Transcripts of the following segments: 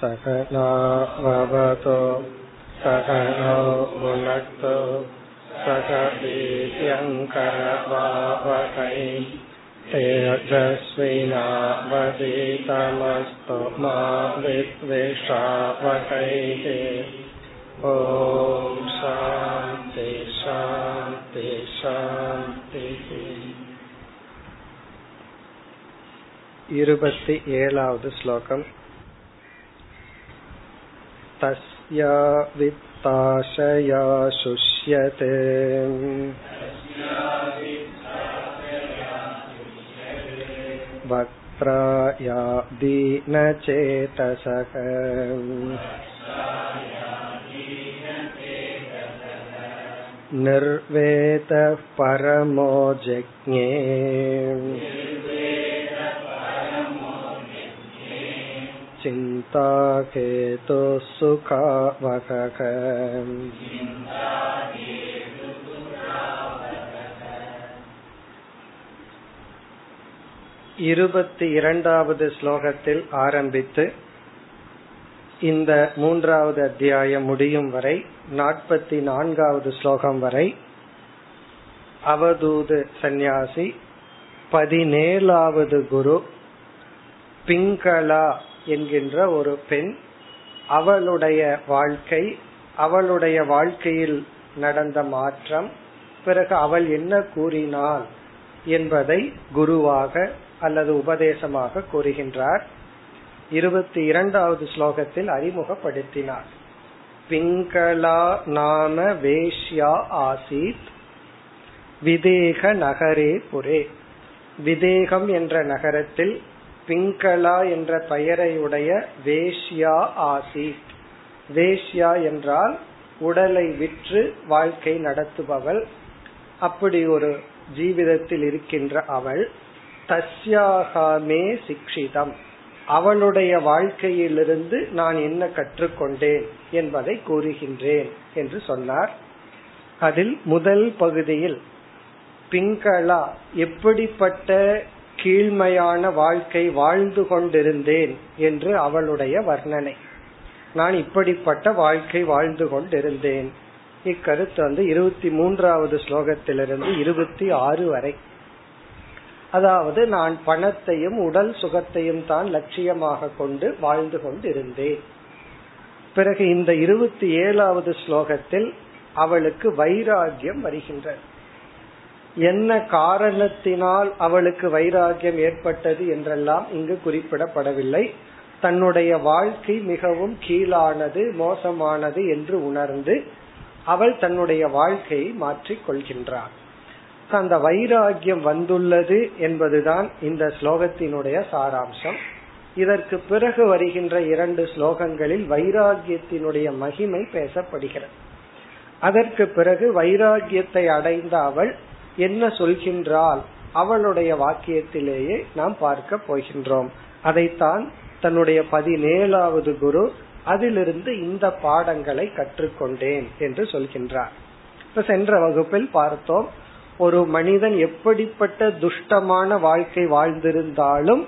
सकनाववतो सकनो भुनक्तो सक वीर्यङ्करवावकै तेजस्विनावधीतमस्तु मा विद्वेषावकैः ॐ शान्ति शान्ति शान्तिः இருபத்தி ஏழாவது ஸ்லோகம் तस्या वित्ताशया शुष्यते। वक्त्राया दीनचेतसः निर्वेदः परमो जज्ञे। चिन्ताकेतुः सुखावहः இருபத்தி இரண்டாவது ஸ்லோகத்தில் ஆரம்பித்து இந்த மூன்றாவது அத்தியாயம் முடியும் வரை நாற்பத்தி நான்காவது ஸ்லோகம் வரை அவதூது சந்நியாசி பதினேழாவது குரு பிங்களா என்கின்ற ஒரு பெண் அவளுடைய வாழ்க்கை அவளுடைய வாழ்க்கையில் நடந்த மாற்றம் பிறகு அவள் என்ன கூறினாள் என்பதை குருவாக அல்லது உபதேசமாக கூறுகின்றார். இருபத்தி இரண்டாவது ஸ்லோகத்தில் அறிமுகப்படுத்தினார். பிங்களா நாம வேஷ்யா ஆசீத் விதேக நகரே புரே. விதேகம் என்ற நகரத்தில் பிங்களா என்ற பெயரையுடைய வேஷ்யா ஆசீத் வேஷ்யா என்றால் உடலை விற்று வாழ்க்கை நடத்துபவள். அப்படி ஒரு ஜீவிதத்தில் இருக்கின்ற அவள் தஸ்யாகாமே சிக்ஷிதம். அவளுடைய வாழ்க்கையிலிருந்து நான் என்ன கற்றுக்கொண்டேன் என்பதை கூறுகின்றேன் என்று சொன்னார். அதில் முதல் பகுதியில் பிங்களா எப்படிப்பட்ட கீழ்மையான வாழ்க்கை வாழ்ந்து கொண்டிருந்தேன் என்று அவளுடைய வர்ணனை. நான் இப்படிப்பட்ட வாழ்க்கை வாழ்ந்து கொண்டிருந்தேன். இக்கருத்து வந்து இருபத்தி மூன்றாவது ஸ்லோகத்திலிருந்து இருபத்தி ஆறு வரை. அதாவது நான் பணத்தையும் உடல் சுகத்தையும் தான் லட்சியமாக கொண்டு வாழ்ந்து கொண்டிருந்தேன். பிறகு இந்த இருபத்தி ஏழாவது ஸ்லோகத்தில் அவளுக்கு வைராகியம் வருகின்றது. என்ன காரணத்தினால் அவளுக்கு வைராகியம் ஏற்பட்டது என்றெல்லாம் இங்கு குறிப்பிடப்படவில்லை. தன்னுடைய வாழ்க்கை மிகவும் கீழானது மோசமானது என்று உணர்ந்து அவள் தன்னுடைய வாழ்க்கையை மாற்றிக் கொள்கின்றாள். அந்த வைராகியம் வந்துள்ளது என்பதுதான் இந்த ஸ்லோகத்தினுடைய சாராம்சம். இதற்கு பிறகு வருகின்ற இரண்டு ஸ்லோகங்களில் வைராகியத்தினுடைய மகிமை பேசப்படுகிறது. அதற்கு பிறகு வைராகியத்தை அடைந்த அவள் என்ன சொல்கின்றாள் அவளுடைய வாக்கியத்திலேயே நாம் பார்க்க போகின்றோம். அதைத்தான் தன்னுடைய பதினேழாவது குரு அதிலிருந்து இந்த பாடங்களை கற்றுக்கொண்டேன் என்று சொல்கின்றார். இப்ப சென்ற வகுப்பில் பார்த்தோம் ஒரு மனிதன் எப்படிப்பட்ட துஷ்டமான வாழ்க்கை வாழ்ந்திருந்தாலும்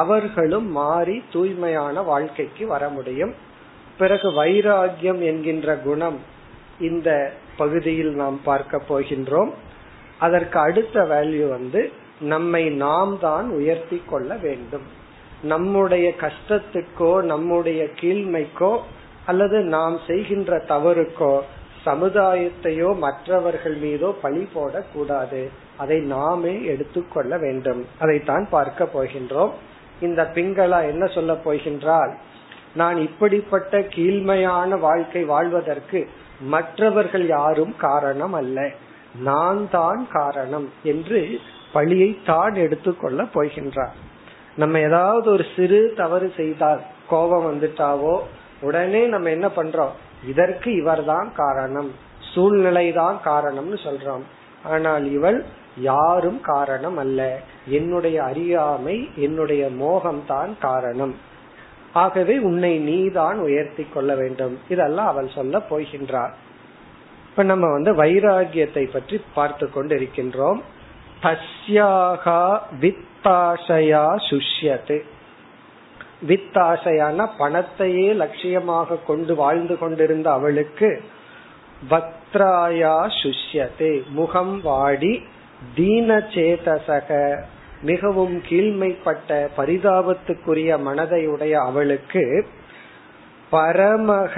அவர்களும் மாறி தூய்மையான வாழ்க்கைக்கு வர முடியும். பிறகு வைராகியம் என்கின்ற குணம் இந்த பகுதியில் நாம் பார்க்க போகின்றோம். அதற்கு அடுத்த வேல்யூ வந்து நம்மை நாம் தான் உயர்த்தி கொள்ள வேண்டும். நம்முடைய கஷ்டத்துக்கோ நம்முடைய கீழ்மைக்கோ அல்லது நாம் செய்கின்ற தவறுக்கோ சமுதாயத்தையோ மற்றவர்கள் மீதோ பழி போடக்கூடாது. அதை நாமே எடுத்துக்கொள்ள வேண்டும். அதைத்தான் பார்க்க போகின்றோம். இந்த பிங்களா என்ன சொல்ல போகின்றால் நான் இப்படிப்பட்ட கீழ்மையான வாழ்க்கை வாழ்வதற்கு மற்றவர்கள் யாரும் காரணம் அல்ல. நான் தான் காரணம் என்று பழியை தான் எடுத்துக்கொள்ள போகின்றார். நம்ம ஏதாவது ஒரு சிறு தவறு செய்தால் கோபம் வந்துட்டாவோ உடனே நம்ம என்ன பண்றோம்? இதற்கு இவர்தான் காரணம். சூழ்நிலை தான் காரணம்னு சொல்றோம். ஆனால் இவள் யாரும் காரணம் அல்ல. என்னுடைய அறியாமை என்னுடைய மோகம் தான் காரணம். ஆகவே உன்னை நீதான் உயர்த்தி கொள்ள வேண்டும். இதெல்லாம் அவள் சொல்ல போகின்றார் இப்ப நம்ம வந்து வைராகியத்தை பற்றி பார்த்து கொண்டு இருக்கின்றோம் தஸ்யாகா வித்தாசையா சுஷ்யத்து. வித்தாசையான பணத்தையே லட்சியமாக கொண்டு வாழ்ந்து கொண்டிருந்த அவளுக்கு வக்ராயா சுஷ்யதே முகம் வாடி தீன சேதசக மிகவும் கீழ்மைப்பட்ட பரிதாபத்துக்குரிய மனதை உடைய அவளுக்கு பரமக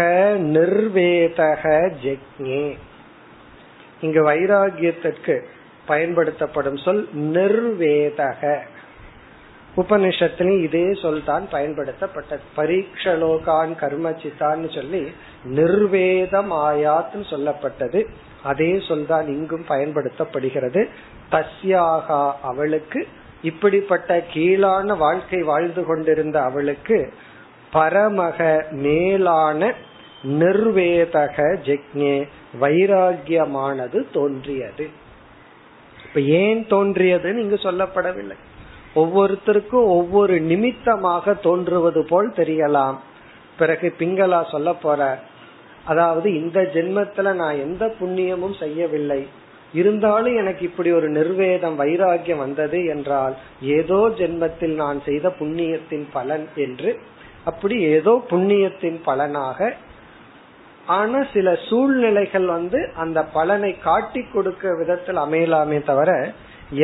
நிர்வேதக ஜெக்ஞே. இங்கு வைராகியத்திற்கு பயன்படுத்தப்படும் சொல் நிர்வேதக. உபனிஷத்திலும் இதே சொல் தான் பயன்படுத்தப்பட்டது. பரீட்சலோகான் கர்மச்சித்தான்னு சொல்லி நிர்வேதம் ஆயாத்னு சொல்லப்பட்டது. அதே சொல் தான் இங்கும் பயன்படுத்தப்படுகிறது. தஸ்யாகா அவளுக்கு இப்படிப்பட்ட கீழான வாழ்க்கை வாழ்ந்து கொண்டிருந்த அவளுக்கு பரமக மேலான நிர்வேதக ஜெக்ஞே வைராகியமானது தோன்றியது. இப்ப ஏன் தோன்றியதுன்னு இங்கு சொல்லப்படவில்லை. ஒவ்வொருத்தருக்கும் ஒவ்வொரு நிமித்தமாக தோன்றுவது போல் தெரியலாம். பிறகு பிங்களா சொல்ல போற அதாவது இந்த ஜென்மத்துல நான் எந்த புண்ணியமும் செய்யவில்லை. இருந்தாலும் எனக்கு இப்படி ஒரு நிர்வேதம் வைராகியம் வந்தது என்றால் ஏதோ ஜென்மத்தில் நான் செய்த புண்ணியத்தின் பலன் என்று அப்படி ஏதோ புண்ணியத்தின் பலனாக ஆனா சில சூழ்நிலைகள் வந்து அந்த பலனை காட்டி கொடுக்க விதத்தில் அமையலாமே தவிர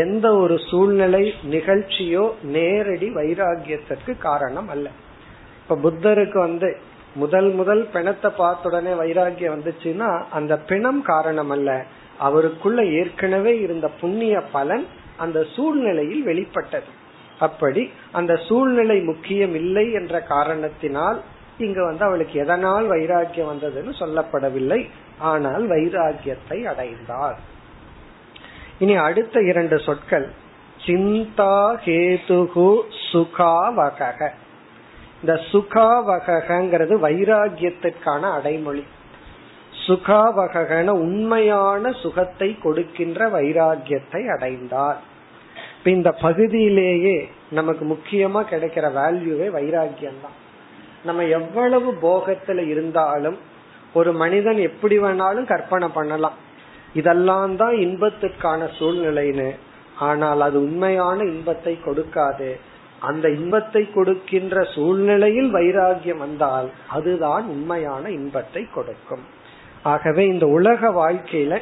எந்த ஒரு சூழ்நிலை நிகழ்ச்சியோ நேரடி வைராகியத்திற்கு காரணம் அல்ல. இப்ப புத்தருக்கு வந்து முதல் முதல் பிணத்தை பார்த்த உடனே வைராகியம் வந்துச்சுன்னா அந்த பிணம் காரணம் அல்ல. அவருக்குள்ள ஏற்கனவே இருந்த புண்ணிய பலன் அந்த சூழ்நிலையில் வெளிப்பட்டது. அப்படி அந்த சூழ்நிலை முக்கியம் இல்லை என்ற காரணத்தினால் இங்க வந்து அவளுக்கு எதனால் வைராகியம் வந்ததுன்னு சொல்லப்படவில்லை. ஆனால் வைராகியத்தை அடைந்தார். இனி அடுத்த இரண்டு சொற்கள். சிந்தா கேதுகு சுகாவக இந்த சுகாவகங்கிறது வைராகியத்திற்கான அடைமொழி. சுகாவகன உண்மையான சுகத்தை கொடுக்கின்ற வைராகியத்தை அடைந்தார். இந்த பகுதியிலேயே நமக்கு முக்கியமா கிடைக்கிற வேல்யூவே வைராகியம் தான் நம்ம எவ்வளவு போகத்துல இருந்தாலும் ஒரு மனிதன் எப்படி வேணாலும் கற்பனை பண்ணலாம். இதெல்லாம் தான் இன்பத்திற்கான சூழ்நிலைன்னு. ஆனால் அது உண்மையான இன்பத்தை கொடுக்காது. அந்த இன்பத்தை கொடுக்கின்ற சூழ்நிலையில் வைராகியம் வந்தால் அதுதான் உண்மையான இன்பத்தை கொடுக்கும். ஆகவே இந்த உலக வாழ்க்கையில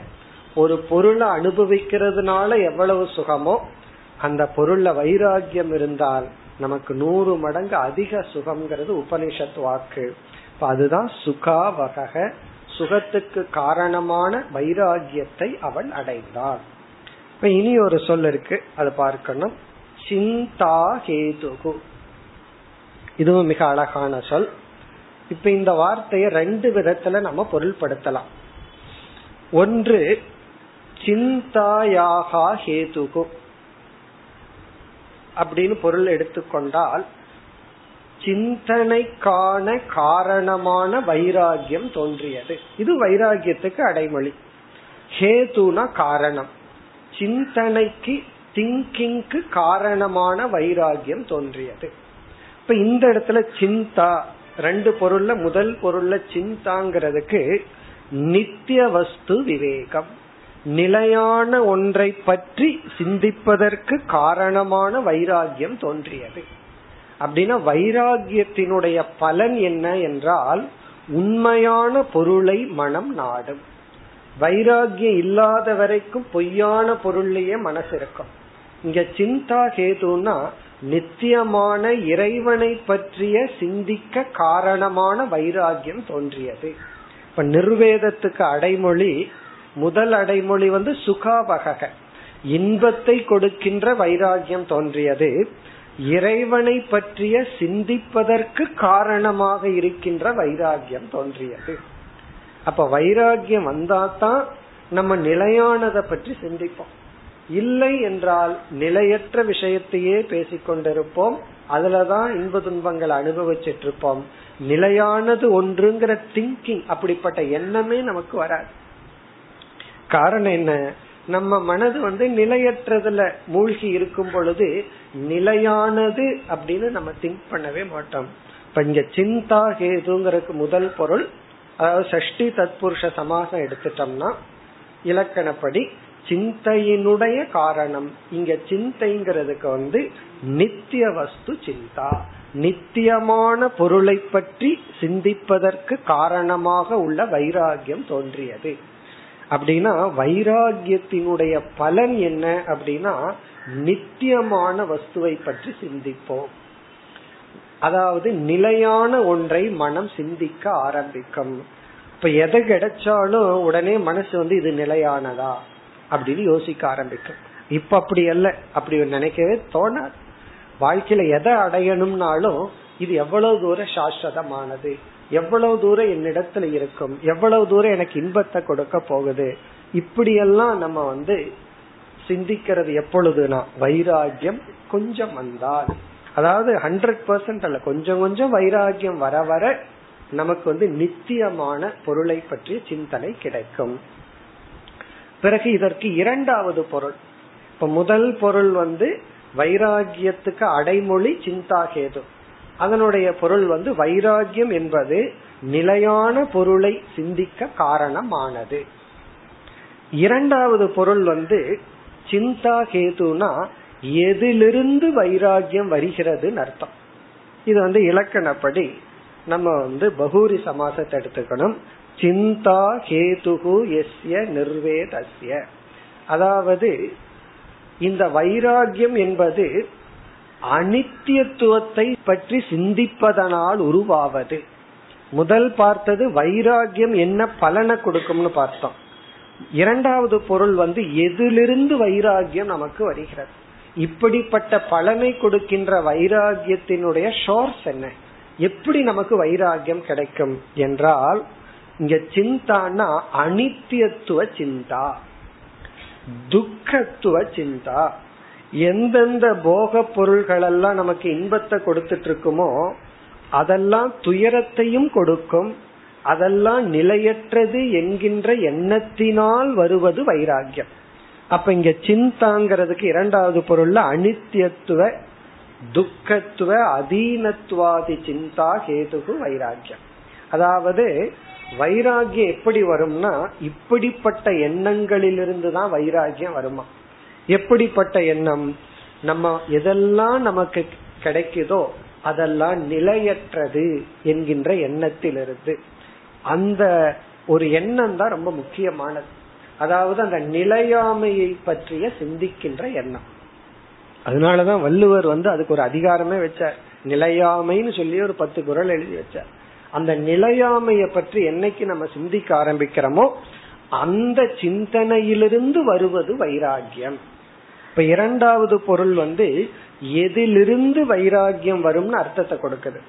ஒரு பொருளை அனுபவிக்கிறதுனால எவ்வளவு சுகமோ அந்த பொருள்ல வைராகியம் இருந்தால் நமக்கு நூறு மடங்கு அதிக சுகம்ங்கிறது உபனிஷத் வாக்கு. அதுதான் சுகா வகக சுகத்துக்கு காரணமான வைராகியத்தை அவள் அடைந்தாள். இப்ப இனி ஒரு சொல் இருக்கு அது பார்க்கணும். சிந்தா கேதுகு இதுவும் மிக அழகான சொல். இப்ப இந்த வார்த்தையை ரெண்டு விதத்துல நம்ம பொருள்படுத்தலாம். ஒன்று சிந்தாயாகா ஹேதுகு. அப்படின்னு பொருள் எடுத்துக்கொண்டால் சிந்தனைக்கான காரணமான வைராகியம் தோன்றியது. இது வைராகியத்துக்கு அடைமொழி. ஹேதுனா காரணம். சிந்தனைக்கு திங்கிங்க்கு காரணமான வைராகியம் தோன்றியது. இப்ப இந்த இடத்துல சிந்தா ரெண்டு பொருள்ல முதல் பொருள்ல சிந்தாங்கிறதுக்கு நித்திய வஸ்து விவேகம். நிலையான ஒன்றை பற்றி சிந்திப்பதற்கு காரணமான வைராகியம் தோன்றியது. அப்படின்னா வைராகியத்தினுடைய பலன் என்ன என்றால் உண்மையான பொருளை மனம் நாடும். வைராகியம் இல்லாத வரைக்கும் பொய்யான பொருள்லயே மனசு இருக்கும். இங்க சிந்தா கேதுனா நித்தியமான இறைவனை பற்றிய சிந்திக்க காரணமான வைராகியம் தோன்றியது. இப்ப நிர்வேதத்துக்கு அடைமொழி முதல் அடைமொழி வந்து சுகாபக இன்பத்தை கொடுக்கின்ற வைராகியம் தோன்றியது. இறைவனை பற்றிய சிந்திப்பதற்கு காரணமாக இருக்கின்ற வைராகியம் தோன்றியது. அப்ப வைராகியம் வந்தாதான் நம்ம நிலையானதை பற்றி சிந்திப்போம். இல்லை என்றால் நிலையற்ற விஷயத்தையே பேசிக்கொண்டிருப்போம். அதுலதான் இன்ப துன்பங்களை அனுபவிச்சிட்டு இருப்போம் நிலையானது ஒன்றுங்கிற திங்கிங் அப்படிப்பட்ட எண்ணமே நமக்கு வராது. காரணம் என்ன? நம்ம மனது வந்து நிலையற்றதுல மூழ்கி இருக்கும் பொழுது நிலையானது அப்படின்னு நம்ம திங்க் பண்ணவே மாட்டோம். இப்ப இங்க சிந்தா கேதுங்கிறதுக்கு முதல் பொருள் அதாவது சஷ்டி தத்புருஷ சமாசம் எடுத்துட்டோம்னா இலக்கணப்படி சிந்தையினுடைய காரணம். இங்க சிந்தைங்கிறதுக்கு வந்து நித்திய வஸ்து சிந்தா. நித்தியமான பொருளை பற்றி சிந்திப்பதற்கு காரணமாக உள்ள வைராகியம் தோன்றியது. அப்படின்னா வைராகியத்தினுடைய பலன் என்ன அப்படின்னா நித்தியமான வஸ்துவை பற்றி சிந்திப்போம். அதாவது நிலையான ஒன்றை மனம் சிந்திக்க ஆரம்பிக்கும். இப்ப எதை கிடைச்சாலும் உடனே மனசு வந்து இது நிலையானதா அப்படின்னு யோசிக்க ஆரம்பிக்கும். இப்ப அப்படி அல்ல. அப்படி நினைக்கவே தோணாது. வாழ்க்கையில எதை அடையணும்னாலும் இது எவ்வளவு தூரம் சாஸ்வதமானது? எவ்வளவு தூரம் என்னிடத்துல இருக்கும்? எவ்வளவு தூரம் எனக்கு இன்பத்தை கொடுக்க போகுது? இப்படியெல்லாம் நம்ம வந்து சிந்திக்கிறது எப்பொழுதுனா வைராகியம் கொஞ்சம் வந்தால். அதாவது ஹண்ட்ரட் பர்சன்ட் அல்ல கொஞ்சம் கொஞ்சம் வைராகியம் வர வர நமக்கு வந்து நித்தியமான பொருளை பற்றிய சிந்தனை கிடைக்கும். பிறகு இதற்கு இரண்டாவது பொருள். இப்ப முதல் பொருள் வந்து வைராகியத்துக்கு அடைமொழி சிந்தாகேது. அதனுடைய பொருள் வந்து வைராகியம் என்பது நிலையான பொருளை சிந்திக்க காரணமானது. இரண்டாவது பொருள் வந்து சிந்தா கேதுனா எதிலிருந்து வைராகியம் வருகிறதுன்னு அர்த்தம். இது வந்து இலக்கணப்படி நம்ம வந்து பகூரி சமாசத்தை எடுத்துக்கணும். சிந்தா கேதுகு எஸ்ய நிர்வேதஸ்ய. அதாவது இந்த வைராகியம் என்பது அனித்தியத்துவத்தை பற்றி சிந்திப்பதனால் உருவாவது. முதல் பார்த்தது வைராகியம் என்ன பலனை கொடுக்கும்னு பார்த்தோம். இரண்டாவது பொருள் வந்து எதிலிருந்து வைராகியம் நமக்கு வருகிறது. இப்படிப்பட்ட பலனை கொடுக்கின்ற வைராகியத்தினுடைய ஷோர்ஸ் என்ன? எப்படி நமக்கு வைராகியம் கிடைக்கும் என்றால் இங்க சிந்தான்னா அனித்தியத்துவ சிந்தா துக்கத்துவ சிந்தா. எந்தெந்த போக பொருள்கள் எல்லாம் நமக்கு இன்பத்தை கொடுத்துட்டு இருக்குமோ அதெல்லாம் துயரத்தையும் கொடுக்கும். அதெல்லாம் நிலையற்றது என்கின்ற எண்ணத்தினால் வருவது வைராகியம் அப்ப இங்க சிந்தாங்கிறதுக்கு இரண்டாவது பொருள்ல அனித்தியத்துவ துக்கத்துவ அதீனத்துவாதி சிந்தா கேதுகு வைராகியம் அதாவது வைராகியம் எப்படி வரும்னா இப்படிப்பட்ட எண்ணங்களிலிருந்து தான் வைராகியம் வருமா? எப்படிப்பட்ட எண்ணம்? நம்ம எதெல்லாம் நமக்கு கிடைக்குதோ அதெல்லாம் நிலையற்றது என்கின்ற எண்ணத்திலிருந்து. அந்த ஒரு எண்ணம் தான் ரொம்ப முக்கியமானது. அதாவது அந்த நிலையாமையை பற்றிய சிந்திக்கின்ற எண்ணம். அதனாலதான் வள்ளுவர் வந்து அதுக்கு ஒரு அதிகாரமே வச்சார். நிலையாமைன்னு சொல்லி ஒரு பத்து குரல் எழுதி வச்சார். அந்த நிலையாமைய பற்றி என்னைக்கு நம்ம சிந்திக்க ஆரம்பிக்கிறோமோ அந்த சிந்தனையிலிருந்து வருவது வைராகியம் இப்ப இரண்டாவது பொருள் வந்து எதிலிருந்து வைராகியம் வரும்னு அர்த்தத்தை கொடுக்குது.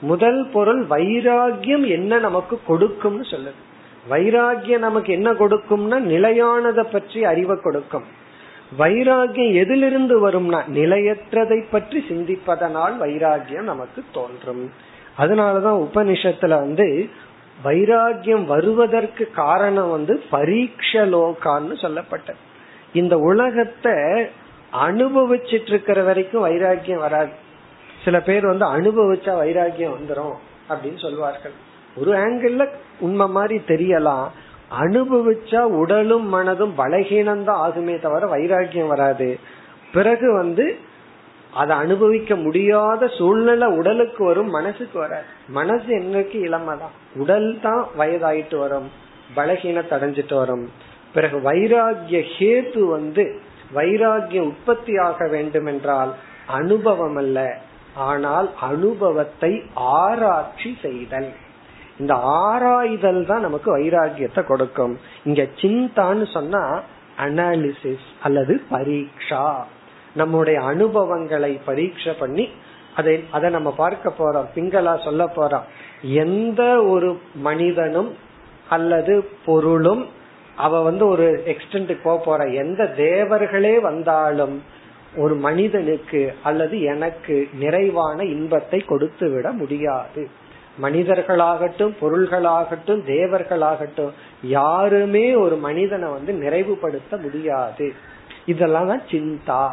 முதல் பொருள் வைராகியம் என்ன நமக்கு கொடுக்கும்னு சொல்லுது. வைராகியம் நமக்கு என்ன கொடுக்கும்னா நிலையானதை பற்றி அறிவை கொடுக்கும். வைராகியம் எதிலிருந்து வரும்னா நிலையற்றதை பற்றி சிந்திப்பதனால் வைராகியம் நமக்கு தோன்றும். அதனாலதான் உபனிஷத்துல வந்து வைராகியம் வருவதற்கு காரணம் வந்து பரீட்சலோகான்னு சொல்லப்பட்டது. இந்த உலகத்தை அனுபவிச்சிட்டு இருக்கிற வரைக்கும் வைராக்கியம் வராது. சில பேர் வந்து அனுபவிச்சா வைராக்கியம் வந்துடும் அப்படின்னு சொல்வார்கள். ஒரு ஆங்கிள் உண்மை மாதிரி தெரியலாம். அனுபவிச்சா உடலும் மனதும் பலகீனம்தான் ஆகுமே தவிர வைராக்கியம் வராது. பிறகு வந்து அதை அனுபவிக்க முடியாத சூழ்நிலை உடலுக்கு வரும் மனசுக்கு வராது. மனசு என்னைக்கு இளமை தான் உடல் தான் வயதாயிட்டு வரும். பலகீனத்தை அடைஞ்சிட்டு வரும். பிறகு வைராகிய ஹேத்து வந்து வைராகியம் உற்பத்தி ஆக வேண்டும் என்றால் அனுபவம் அல்ல ஆனால் அனுபவத்தை ஆராய்ச்சி செய்தல். இந்த ஆராய்தல் தான் நமக்கு வைராகியத்தை கொடுக்கும். இங்க சிந்தான்னு சொன்னா அனாலிசிஸ் அல்லது பரீட்சா. நம்முடைய அனுபவங்களை பரீட்சை பண்ணி அதை அதை நம்ம பார்க்க போறோம். பிங்களா சொல்ல போறோம். எந்த ஒரு மனிதனும் அல்லது பொருளும் அவ வந்து ஒரு எக்ஸ்டென்ட் போக போற. எந்த தேவர்களே வந்தாலும் ஒரு மனிதனுக்கு அல்லது எனக்கு நிறைவான இன்பத்தை கொடுத்து விட முடியாது. மனிதர்களாகட்டும் பொருள்களாகட்டும் தேவர்களாகட்டும் யாருமே ஒரு மனிதனை வந்து நிறைவுபடுத்த முடியாது. இதெல்லாம் தான் சிந்தா.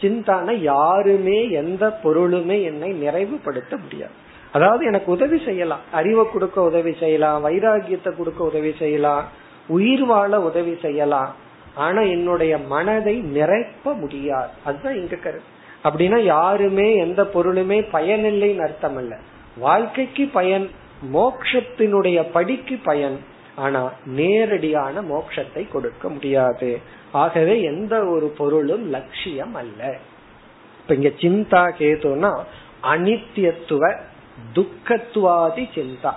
சிந்தான யாருமே எந்த பொருளுமே என்னை நிறைவுபடுத்த முடியாது. அதாவது எனக்கு உதவி செய்யலாம். அறிவை கொடுக்க உதவி செய்யலாம். வைராகியத்தை கொடுக்க உதவி செய்யலாம். உயிர் வாழ உதவி செய்யலாம். ஆனா என்னுடைய மனதை நிரப்ப முடியாது. அதுதான் இங்க கருத்து. அப்படின்னா யாருமே எந்த பொருளுமே பயனில்லைன்னு அர்த்தம் அல்ல வாழ்க்கைக்கு பயன் மோக்ஷத்தினுடைய படிக்கு பயன். ஆனா நேரடியான மோட்சத்தை கொடுக்க முடியாது. ஆகவே எந்த ஒரு பொருளும் லட்சியம் அல்ல. இப்ப இங்க சிந்தா கேதுனா அனித்தியத்துவ துக்கத்துவாதி சிந்தா.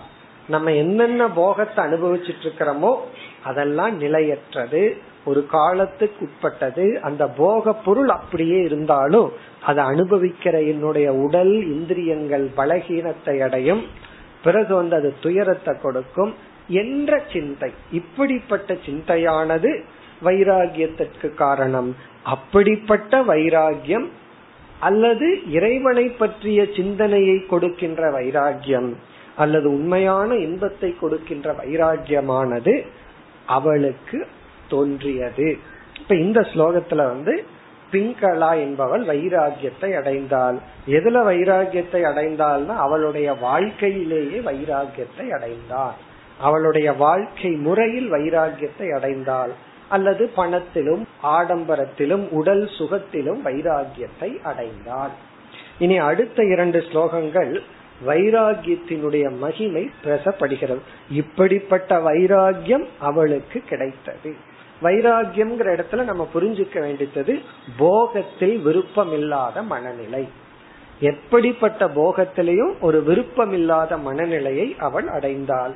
நம்ம என்னென்ன போகத்தை அனுபவிச்சுட்டு இருக்கிறோமோ அதெல்லாம் நிலையற்றது ஒரு காலத்துக்கு உட்பட்டது அந்த போக பொருள் அப்படியே இருந்தாலும் அதை அனுபவிக்கிற என்னுடைய உடல் இந்திரியங்கள் பலகீனத்தை அடையும் பிறகு வந்து அது துயரத்தை கொடுக்கும் என்ற சிந்தை. இப்படிப்பட்ட சிந்தையானது வைராகியத்திற்கு காரணம். அப்படிப்பட்ட வைராகியம் அல்லது இறைவனை பற்றிய சிந்தனையை கொடுக்கின்ற வைராகியம் அல்லது உண்மையான இன்பத்தை கொடுக்கின்ற வைராகியமானது அவளுக்கு தோன்றியது. இப்ப இந்த ஸ்லோகத்துல வந்து பிங்களா என்பவள் வைராகியத்தை அடைந்தாள். எதுல வைராகியத்தை அடைந்தாள்னா அவளுடைய வாழ்க்கையிலேயே வைராகியத்தை அடைந்தாள். அவளுடைய வாழ்க்கை முறையில் வைராகியத்தை அடைந்தாள். அல்லது பணத்திலும் ஆடம்பரத்திலும் உடல் சுகத்திலும் வைராகியத்தை அடைந்தாள். இனி அடுத்த இரண்டு ஸ்லோகங்கள் வைராகியத்தினுடைய மகிமை பேசப்படுகிறது இப்படிப்பட்ட வைராகியம் அவளுக்கு கிடைத்தது. வைராகியம்ங்கிற இடத்துல நம்ம புரிஞ்சுக்க வேண்டியது போகத்தில் விருப்பம் இல்லாத மனநிலை. எப்படிப்பட்ட போகத்திலையும் ஒரு விருப்பம் இல்லாத மனநிலையை அவள் அடைந்தாள்.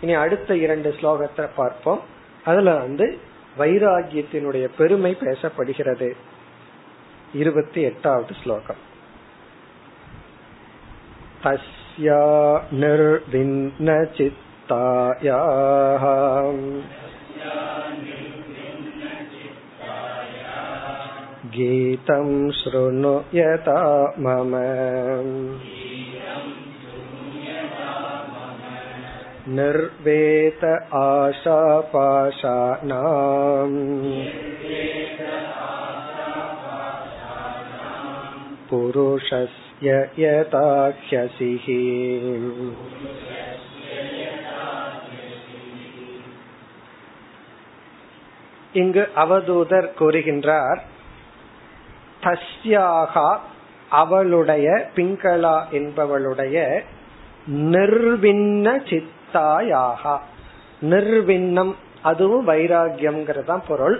இனி அடுத்த இரண்டு ஸ்லோகத்தை பார்ப்போம். அதுல வந்து வைராகியத்தினுடைய பெருமை பேசப்படுகிறது. இருபத்தி எட்டாவது ஸ்லோகம். तस्या निर्विन्नचित्तायाः गीतं शृणु यथा मम निर्वेत आशापाशानाम् पुरुषस्य यथाख्यसिः இங்கு அவதூதர் கூறுகின்றார் தஸ்யாகா அவளுடைய பிங்களா என்பவளுடைய நிர்வின்ன சித்தாயாகா நிர்வின்னம் அதுவும் வைராகியம்ங்கிறதான் பொருள்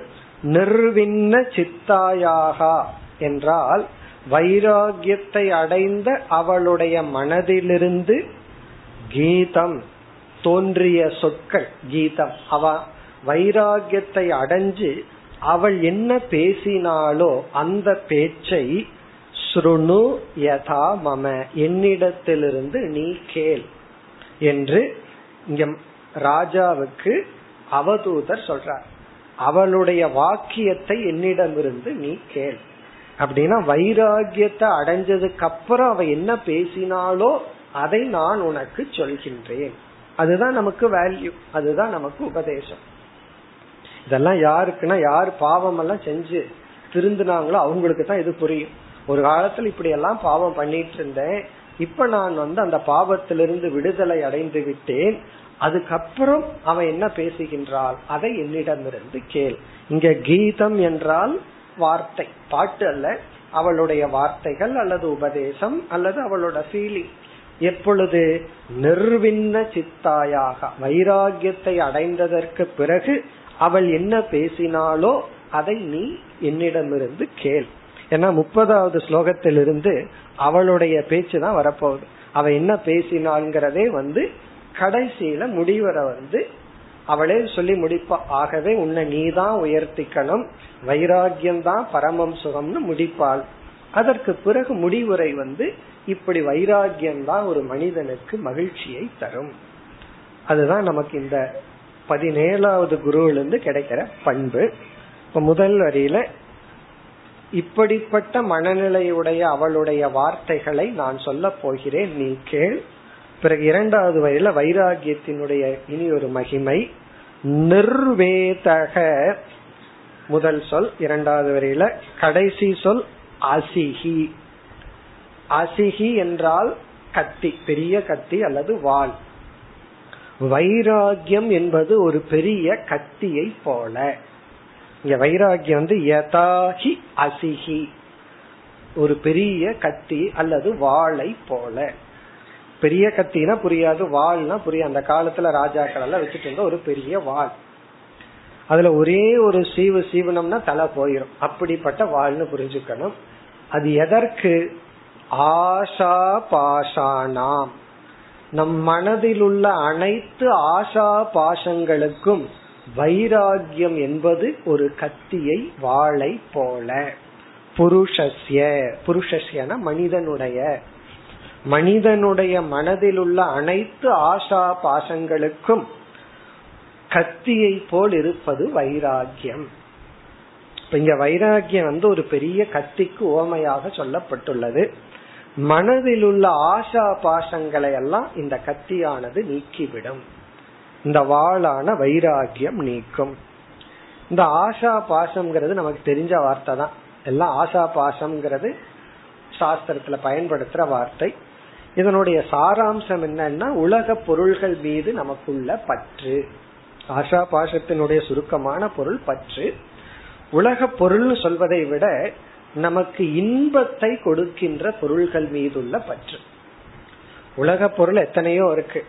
நிர்வின்ன சித்தாயாகா என்றால் வைராகியத்தை அடைந்த அவளுடைய மனதிலிருந்து கீதம் தோன்றிய சொற்கள் கீதம். அவ வைராகியத்தை அடைஞ்சு அவள் என்ன பேசினாலோ அந்த பேச்சை ஸ்ருணு யதா மம என்னிடத்திலிருந்து நீ கேள் என்று இங்க ராஜாவுக்கு அவதூதர் சொல்றார். அவளுடைய வாக்கியத்தை என்னிடமிருந்து நீ கேள். அப்படின்னா வைராகியத்தை அடைஞ்சதுக்கு அப்புறம் அவ என்ன பேசினாலோ அதை நான் உனக்கு சொல்கின்றேன். அதுதான் நமக்கு வேல்யூ அதுதான் நமக்கு உபதேசம். இதெல்லாம் யாருக்குன்னா யார் பாவம் எல்லாம் செஞ்சு திருந்தினாங்களோ அவங்களுக்கு தான் இது புரியும். ஒரு காலத்துல இப்படி எல்லாம் பாவம் பண்ணிட்டு இருந்தேன். இப்ப நான் வந்து அந்த பாவத்திலிருந்து விடுதலை அடைந்து விட்டேன். அதுக்கப்புறம் அவன் என்ன பேசுகின்றாள்? அதை என்னிடமிருந்து கேள். இங்க கீதம் என்றால் வார்த்தை. பாட்டு அல்ல அவளுடைய வார்த்தைகள் அல்லது உபதேசம் அல்லது அவளோட ஃபீலிங் எப்பொழுது நிர்வின்ன சித்தாயாக வைராகியத்தை அடைந்ததற்கு பிறகு அவள் என்ன பேசினாலோ அதை நீ என்னிடமிருந்து கேள். ஏன்னா முப்பதாவது ஸ்லோகத்திலிருந்து அவளுடைய பேச்சு தான் வரப்போகுது. அவ என்ன பேசினாங்கிறதே வந்து கடைசியில முடிவரை வந்து அவளே சொல்லி முடிப்பா ஆகவே உன்னை நீ தான் உயர்த்திக்கணும். வைராகியம் தான் பரமம் சுகம்னு முடிப்பாள். அதற்கு பிறகு முடிவுரை வந்து இப்படி வைராகியம் தான் ஒரு மனிதனுக்கு மகிழ்ச்சியை தரும். அதுதான் நமக்கு இந்த பதினேழாவது குருவிலிருந்து கிடைக்கிற பண்பு. இப்ப முதல் வரியில இப்படிப்பட்ட மனநிலையுடைய அவளுடைய வார்த்தைகளை நான் சொல்ல போகிறேன் நீ கேள். பிறகு இரண்டாவது வரையில வைராகியத்தினுடைய இனி ஒரு மகிமை. நிர்வேதக. முதல் சொல் இரண்டாவது வரையில கடைசி சொல் அசிஹி. அசிஹி என்றால் கத்தி பெரிய கத்தி அல்லது வால். வைராகியம் என்பது ஒரு பெரிய கத்தியை போல. இங்க வைராகியம் வந்து யதாஹி அசிஹி. ஒரு பெரிய கத்தி அல்லது வாளை போல. பெரிய கத்தினா புரியாது வாள்னா புரியும் அந்த காலத்துல ராஜாக்கள் எல்லாம் வச்சுட்டு இருந்த ஒரு பெரிய வாள். அதுல ஒரே ஒரு சீவு சீவனம்னா தலை போயிடும் அப்படிப்பட்ட வாழ்னு புரிஞ்சுக்கணும். அது எதற்கு? ஆஷா பாஷானாம். நம் மனதில் உள்ள அனைத்து ஆஷா பாஷங்களுக்கும் வைராகியம் என்பது ஒரு கத்தியை வாளை போல. புருஷஸ்ய. புருஷஸ்யன மனிதனுடைய மனிதனுடைய மனதில் உள்ள அனைத்து ஆஷா பாசங்களுக்கும் கத்தியை போல் இருப்பது வைராகியம் இங்க வைராகியம் வந்து ஒரு பெரிய கத்திக்கு ஓமையாக சொல்லப்பட்டுள்ளது. மனதில் உள்ள ஆஷா பாசங்களை எல்லாம் இந்த கத்தியானது நீக்கிவிடும். இந்த வாளான வைராகியம் நீக்கும். இந்த ஆஷா பாசம்ங்கிறது நமக்கு தெரிஞ்ச வார்த்தை தான் எல்லாம் ஆஷா பாசம்ங்கிறது சாஸ்திரத்துல பயன்படுத்துற வார்த்தை. இதனுடைய சாராம்சம் என்னன்னா உலக பொருள்கள் மீது நமக்குள்ள பற்று. ஆஷா பாஷத்தினுடைய சுருக்கமான பொருள் பற்று. உலக பொருள் சொல்வதை விட நமக்கு இன்பத்தை கொடுக்கின்ற பொருள்கள் மீதுள்ள பற்று. உலக பொருள் எத்தனையோ இருக்கு.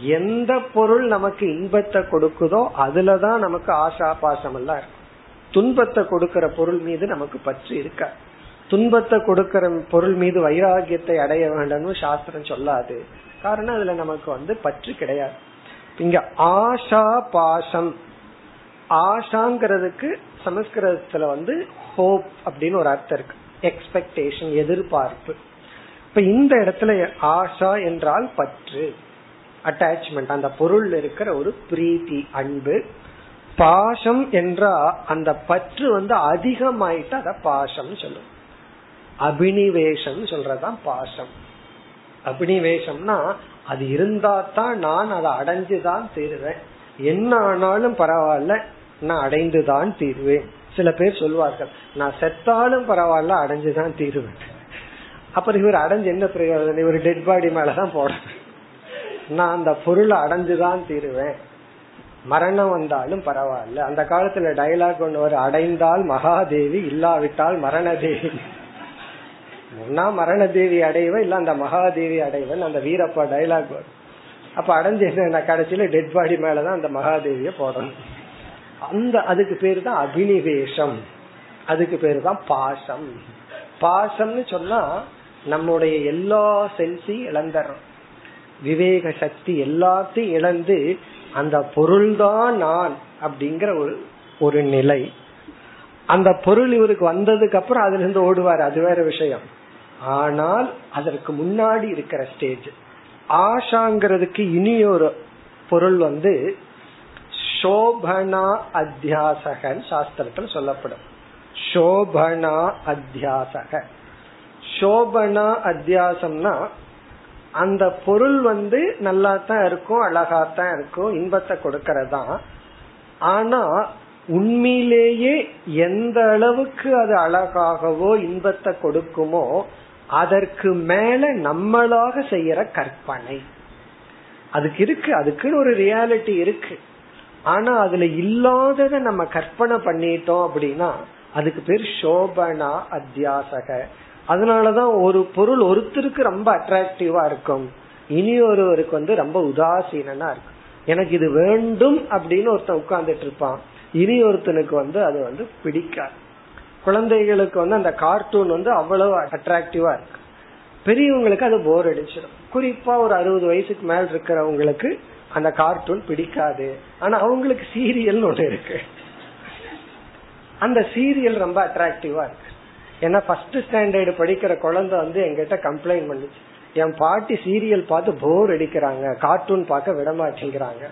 எந்த பொருள் நமக்கு இன்பத்தை கொடுக்குதோ அதுலதான் நமக்கு ஆசா பாசம் எல்லாம் இருக்கும். துன்பத்தை கொடுக்கிற பொருள் மீது நமக்கு பற்று இருக்காது துன்பத்தை கொடுக்கிற பொருள் மீது வைராகியத்தை அடைய வேண்டும்னு சாஸ்திரம் சொல்லாது. காரணம் அதுல நமக்கு வந்து பற்று கிடையாது. இங்க ஆஷா பாசம் ஆஷாங்கிறதுக்கு சமஸ்கிருதத்துல வந்து ஹோப் அப்படின்னு ஒரு அர்த்தம் இருக்கு. எக்ஸ்பெக்டேஷன் எதிர்பார்ப்பு. இப்ப இந்த இடத்துல ஆஷா என்றால் பற்று. அட்டாச்மெண்ட் அந்த பொருள் இருக்கிற ஒரு பிரீத்தி அன்பு. பாசம் என்றா அந்த பற்று வந்து அதிகமாயிட்டு அத பாசம் சொல்லும் அபினிவேஷம் சொல்றதுதான் பாசம். அபினிவேஷம்னா அது இருந்தா தான் நான் அதை அடைஞ்சுதான் தீருவேன். என்ன ஆனாலும் பரவாயில்ல நான் அடைந்துதான் தீருவேன். சில பேர் சொல்வார்கள் நான் செத்தாலும் பரவாயில்ல அடைஞ்சுதான் தீருவேன். அப்புறம் இவர் அடைஞ்சு என்ன பிரயோஜனம்? இவர் டெட் பாடி மேலதான் போடணும். நான் அந்த பொருளை அடைஞ்சுதான் தீருவேன். மரணம் வந்தாலும் பரவாயில்ல. அந்த காலத்துல டைலாக் ஒன்று ஒரு அடைந்தால் மகாதேவி இல்லாவிட்டால் மரணதேவி. ஒன்னா மரணதேவி அடைவன் இல்ல அந்த மகாதேவி அடைவன் அந்த வீரப்பா டைலாக் வரும். அப்ப அடைஞ்சு என்ன கடைசியில டெட் பாடி மேலதான் அந்த மகாதேவிய போடணும். அந்த அதுக்கு பேரு தான் அபினிவேஷம். அதுக்கு பேரு தான் பாசம் பாசம்னு சொன்னா நம்முடைய எல்லா சென்ஸையும் இழந்துறோம் விவேக சக்தி எல்லாத்தையும் இழந்து அந்த பொருள்தான் நான் அப்படிங்கிற ஒரு ஒரு நிலை. அந்த பொருள் இவருக்கு வந்ததுக்கு அப்புறம் அதுல இருந்து ஓடுவார். அது வேற விஷயம். ஆனால் அதற்கு முன்னாடி இருக்கிற ஸ்டேஜ் ஆஷாங்கிறதுக்கு இனி ஒரு பொருள் வந்து சோபனா அத்தியாசகன் சாஸ்திரத்தில் சொல்லப்படும். சோபனா அத்தியாசக. சோபனா அத்தியாசம்னா அந்த பொருள் வந்து நல்லா தான் இருக்கும் அழகா தான் இருக்கும் இன்பத்தை கொடுக்கறதா. ஆனா உண்மையிலேயே எந்த அளவுக்கு அது அழகாகவோ இன்பத்தை கொடுக்குமோ அதற்கு மேல நம்மளாக செய்யற கற்பனை. அதுக்கு இருக்கு அதுக்குன்னு ஒரு ரியாலிட்டி இருக்கு. ஆனா அதுல இல்லாதத நம்ம கற்பனை பண்ணிட்டோம் அப்படின்னா அதுக்கு பேர் சோபனா அத்தியாசக. அதனாலதான் ஒரு பொருள் ஒருத்தருக்கு ரொம்ப அட்ராக்டிவா இருக்கும். இனி ஒருவருக்கு வந்து ரொம்ப உதாசீனா இருக்கும். எனக்கு இது வேண்டும் அப்படின்னு ஒருத்தன் உட்கார்ந்துட்டு இருப்பான். இனி ஒருத்தனுக்கு வந்து அது வந்து பிடிக்காது. குழந்தைகளுக்கு வந்து அந்த கார்ட்டூன் வந்து அவ்வளவு அட்ராக்டிவா இருக்கு. பெரியவங்களுக்கு அது போர் அடிச்சிடும். குறிப்பா ஒரு அறுபது வயசுக்கு மேல இருக்கிறவங்களுக்கு அந்த கார்ட்டூன் பிடிக்காது. ஆனா அவங்களுக்கு சீரியல் ஒண்ணு இருக்கு. அந்த சீரியல் ரொம்ப அட்ராக்டிவா இருக்கு. ஏன்னா ஃபர்ஸ்ட் ஸ்டாண்டர்டு படிக்கிற குழந்தை வந்து எங்கிட்ட கம்ப்ளைண்ட் பண்ணுச்சு. என் பாட்டி சீரியல் பார்த்து போர் அடிக்கிறாங்க. கார்ட்டூன் பார்க்க விட மாட்டேங்கிறாங்க.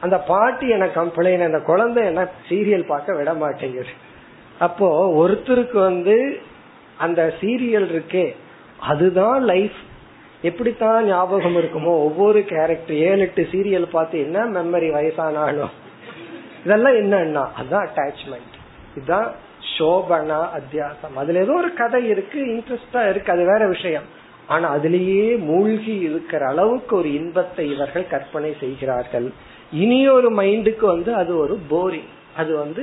அந்த பாட்டி எனக்கு கம்ப்ளைண்ட் அந்த குழந்தை என்ன சீரியல் பார்க்க விட மாட்டேங்குது. அப்போ ஒருத்தருக்கு வந்து அந்த சீரியல் இருக்கே அதுதான் லைஃப் எப்படித்தான் ஞாபகம் இருக்குமோ ஒவ்வொரு கேரக்டர் ஏழு எட்டு சீரியல் பார்த்து என்ன மெமரி வயசானாலும் இதெல்லாம் என்னன்னா அதுதான் அட்டாச்மெண்ட் இதுதான் சோபனா அத்தியாசம். அதுல ஏதோ ஒரு கதை இருக்கு இன்ட்ரெஸ்டா இருக்கு அது வேற விஷயம். ஆனா அதுலேயே மூழ்கி இருக்கிற அளவுக்கு ஒரு இன்பத்தை இவர்கள் கற்பனை செய்கிறார்கள். இனி ஒரு மைண்டுக்கு வந்து அது ஒரு போரிங் அது வந்து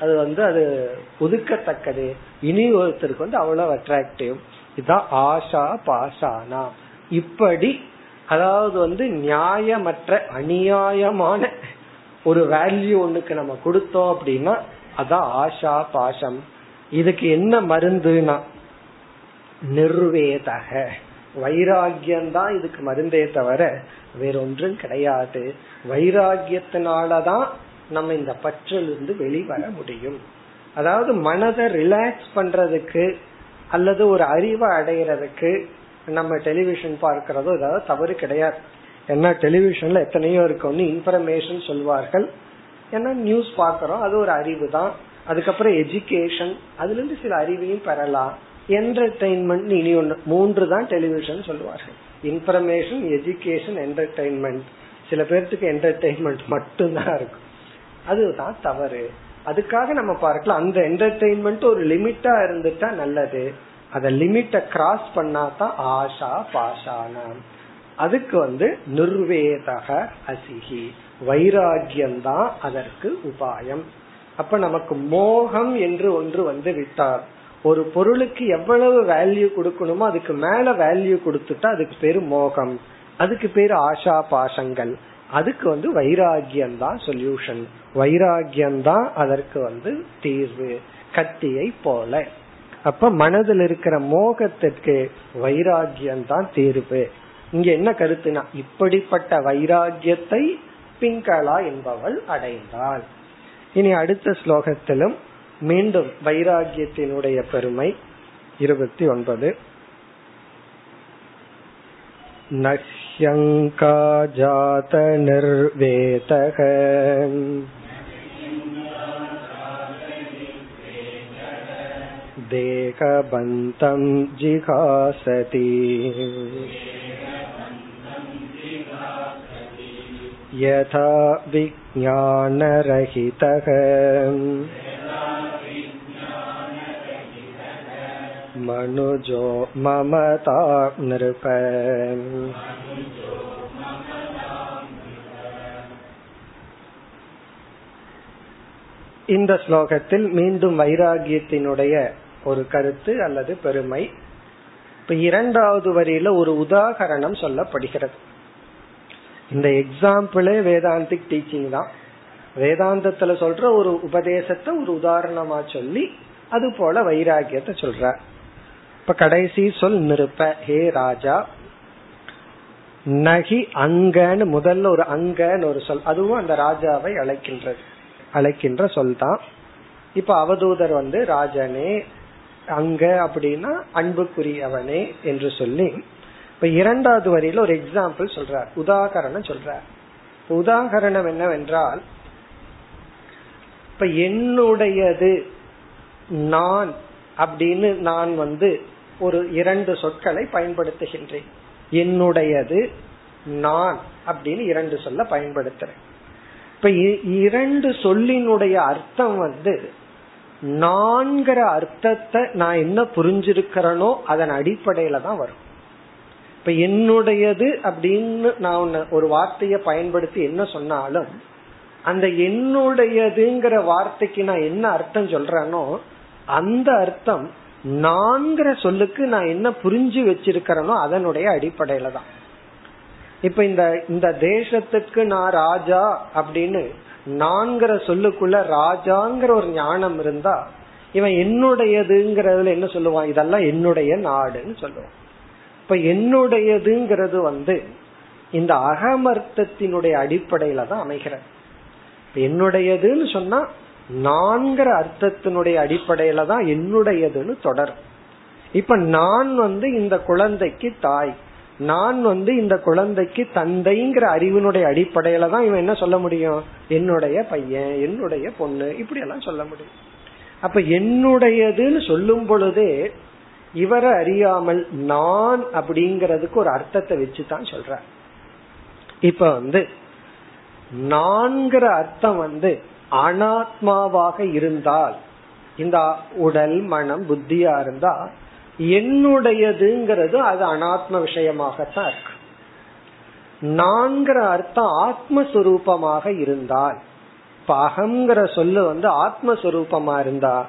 அது வந்து அது ஒதுக்கத்தக்கது இனி ஒருத்தருக்கு வந்து அவ்வளவு அட்ராக்டிவ் இதுதான் ஆஷா பாஷானா. இப்படி அதாவது வந்து நியாயமற்ற அநியாயமான ஒரு வேல்யூ ஒண்ணுக்கு நம்ம கொடுத்தோம் அப்படின்னா அதான் ஆஷா பாஷம். இதுக்கு என்ன மருந்துனா நிர்வேதக. வைராகியம்தான் இதுக்கு மருந்தே தவிர வேறொன்றும் கிடையாது. வைராகியத்தினாலதான் நம்ம இந்த பற்றிலிருந்து வெளிவர முடியும். அதாவது மனதை ரிலாக்ஸ் பண்றதுக்கு அல்லது ஒரு அறிவை அடையிறதுக்கு நம்ம டெலிவிஷன் பார்க்கிறதோ ஏதாவது தவறு கிடையாது. ஏன்னா டெலிவிஷன்ல எத்தனையோ இருக்கு. இன்ஃபர்மேஷன் சொல்வார்கள். ஏன்னா நியூஸ் பாக்கிறோம் அது ஒரு அறிவு தான் அதுக்கப்புறம் எஜுகேஷன் அதுல இருந்து சில அறிவையும் பெறலாம். என்டர்டைன்மெண்ட் இனி ஒன்று மூன்று தான் டெலிவிஷன் சொல்லுவார்கள் இன்ஃபர்மேஷன் எஜுகேஷன் என்டர்டைன்மெண்ட் சில பேர்த்துக்கு என்டர்டைன்மெண்ட் மட்டும்தான் இருக்கும். அதுதான் தவறு. அதுக்காக நம்ம பார்க்கலாம் அந்த என்டர்டெயின்மெண்ட் ஒரு லிமிட்டா இருந்துட்டா நல்லது. அத லிமிட்ட கிராஸ் பண்ணாதான் ஆஷா பாஷானம். அதுக்கு வந்து நிர்வேதக அசிகி. வைராகியம் தான் அதற்கு உபாயம். அப்ப நமக்கு மோகம் என்று ஒன்று வந்து விட்டார். ஒரு பொருளுக்கு எவ்வளவு வேல்யூ கொடுக்கணுமோ அதுக்கு மேல வேல்யூ கொடுத்துட்டா அதுக்கு பேரு மோகம். அதுக்கு பேரு ஆஷா பாஷங்கள். அதுக்கு வந்து வைராகியம் தான் சொல்யூஷன் வைராகியம் தான் அதற்கு வந்து தீர்வு. கத்தியை போல. அப்ப மனதில் இருக்கிற மோகத்திற்கு வைராகியம் தான் தீர்வு. இங்க என்ன கருத்துனா இப்படிப்பட்ட வைராகியத்தை பிங்களா என்பவள் அடைந்தாள். இனி அடுத்த ஸ்லோகத்திலும் மீண்டும் வைராகியத்தினுடைய பெருமை இருபத்தி ஒன்பது. नह्यङ्का जातनिर्वेदः देहबन्तं जिघासति यथा विज्ञानरहितः मनुजो ममता नृप இந்த ஸ்லோகத்தில் மீண்டும் வைராகியத்தினுடைய ஒரு கருத்து அல்லது பெருமை இப்ப இரண்டாவது வரியில ஒரு உதாகரணம் சொல்லப்படுகிறது இந்த எக்ஸாம்பிளே வேதாந்திக் டீச்சிங் தான் வேதாந்தத்துல சொல்ற ஒரு உபதேசத்தை ஒரு உதாரணமா சொல்லி அது போல வைராகியத்தை சொல்ற இப்ப கடைசி சொல் நிருப்ப. ஹே ராஜா நகி அங்கன்னு முதல்ல ஒரு அங்கன்னு ஒரு சொல். அதுவும் அந்த ராஜாவை அழைக்கின்றது. அழைக்கின்ற சொல் தான் இப்ப அவதூதர் வந்து ராஜனே அங்க அப்படின்னா அன்புக்குரியவனே என்று சொல்லி இப்ப இரண்டாவது வரியில ஒரு எக்ஸாம்பிள் சொல்றார். உதாகரணம் சொல்றார். உதாகரணம் என்னவென்றால் இப்ப என்னுடையது நான் அப்படின்னு நான் வந்து ஒரு இரண்டு சொற்களை பயன்படுத்துகின்றேன். என்னுடையது நான் அப்படின்னு இரண்டு சொல்ல பயன்படுத்துறேன். இப்ப இரண்டு சொல்லினுடைய அர்த்தம் வந்து நான்கிற அர்த்தத்தை நான் என்ன புரிஞ்சிருக்கிறேனோ அதன் அடிப்படையில தான் வரும். இப்ப என்னுடையது அப்படின்னு நான் ஒரு வார்த்தையை பயன்படுத்தி என்ன சொன்னாலும் அந்த என்னுடையதுங்கிற வார்த்தைக்கு நான் என்ன அர்த்தம் சொல்றேனோ அந்த அர்த்தம் நான்கிற சொல்லுக்கு நான் என்ன புரிஞ்சு வச்சிருக்கிறேனோ அதனுடைய அடிப்படையில தான். இப்ப இந்த இந்த தேசத்துக்கு நான் ராஜா அப்படின்னு நான்கிற சொல்லுக்குள்ள ராஜாங்கிற ஒரு ஞானம் இருந்தா இவன் என்னுடையதுங்கிறதுல என்ன சொல்லுவான்? இதெல்லாம் என்னுடைய நாடுன்னு சொல்லுவான். இப்ப என்னுடையதுங்கிறது வந்து இந்த அகமர்த்தத்தினுடைய அடிப்படையில தான் அமைகிறது. என்னுடையதுன்னு சொன்னா நான்கிற அர்த்தத்தினுடைய அடிப்படையில தான் என்னுடையதுன்னு தொடர். இப்ப நான் வந்து இந்த குழந்தைக்கு தாய். நான் வந்து இந்த குழந்தைக்கு தந்தைங்கிற அறிவினுடைய அடிப்படையில தான் இவன் என்ன சொல்ல முடியும்? என்னுடைய பையன் என்னுடைய பொண்ணு இப்படி எல்லாம் சொல்ல முடியும். அப்ப என்னுடையதுன்னு சொல்லும் பொழுதே இவரை அறியாமல் நான் அப்படிங்கறதுக்கு ஒரு அர்த்தத்தை வச்சுதான் சொல்ற இப்ப வந்து நான்கிற அர்த்தம் வந்து அனாத்மாவாக இருந்தால் இந்த உடல் மனம் புத்தியா இருந்தா என்னுடையதுங்கிறது அது அனாத்ம விஷயமாகத்தான் இருக்கு. நான்கிற அர்த்தம் ஆத்மஸ்வரூபமாக இருந்தால் இப்ப சொல்லு வந்து ஆத்மஸ்வரூபமா இருந்தா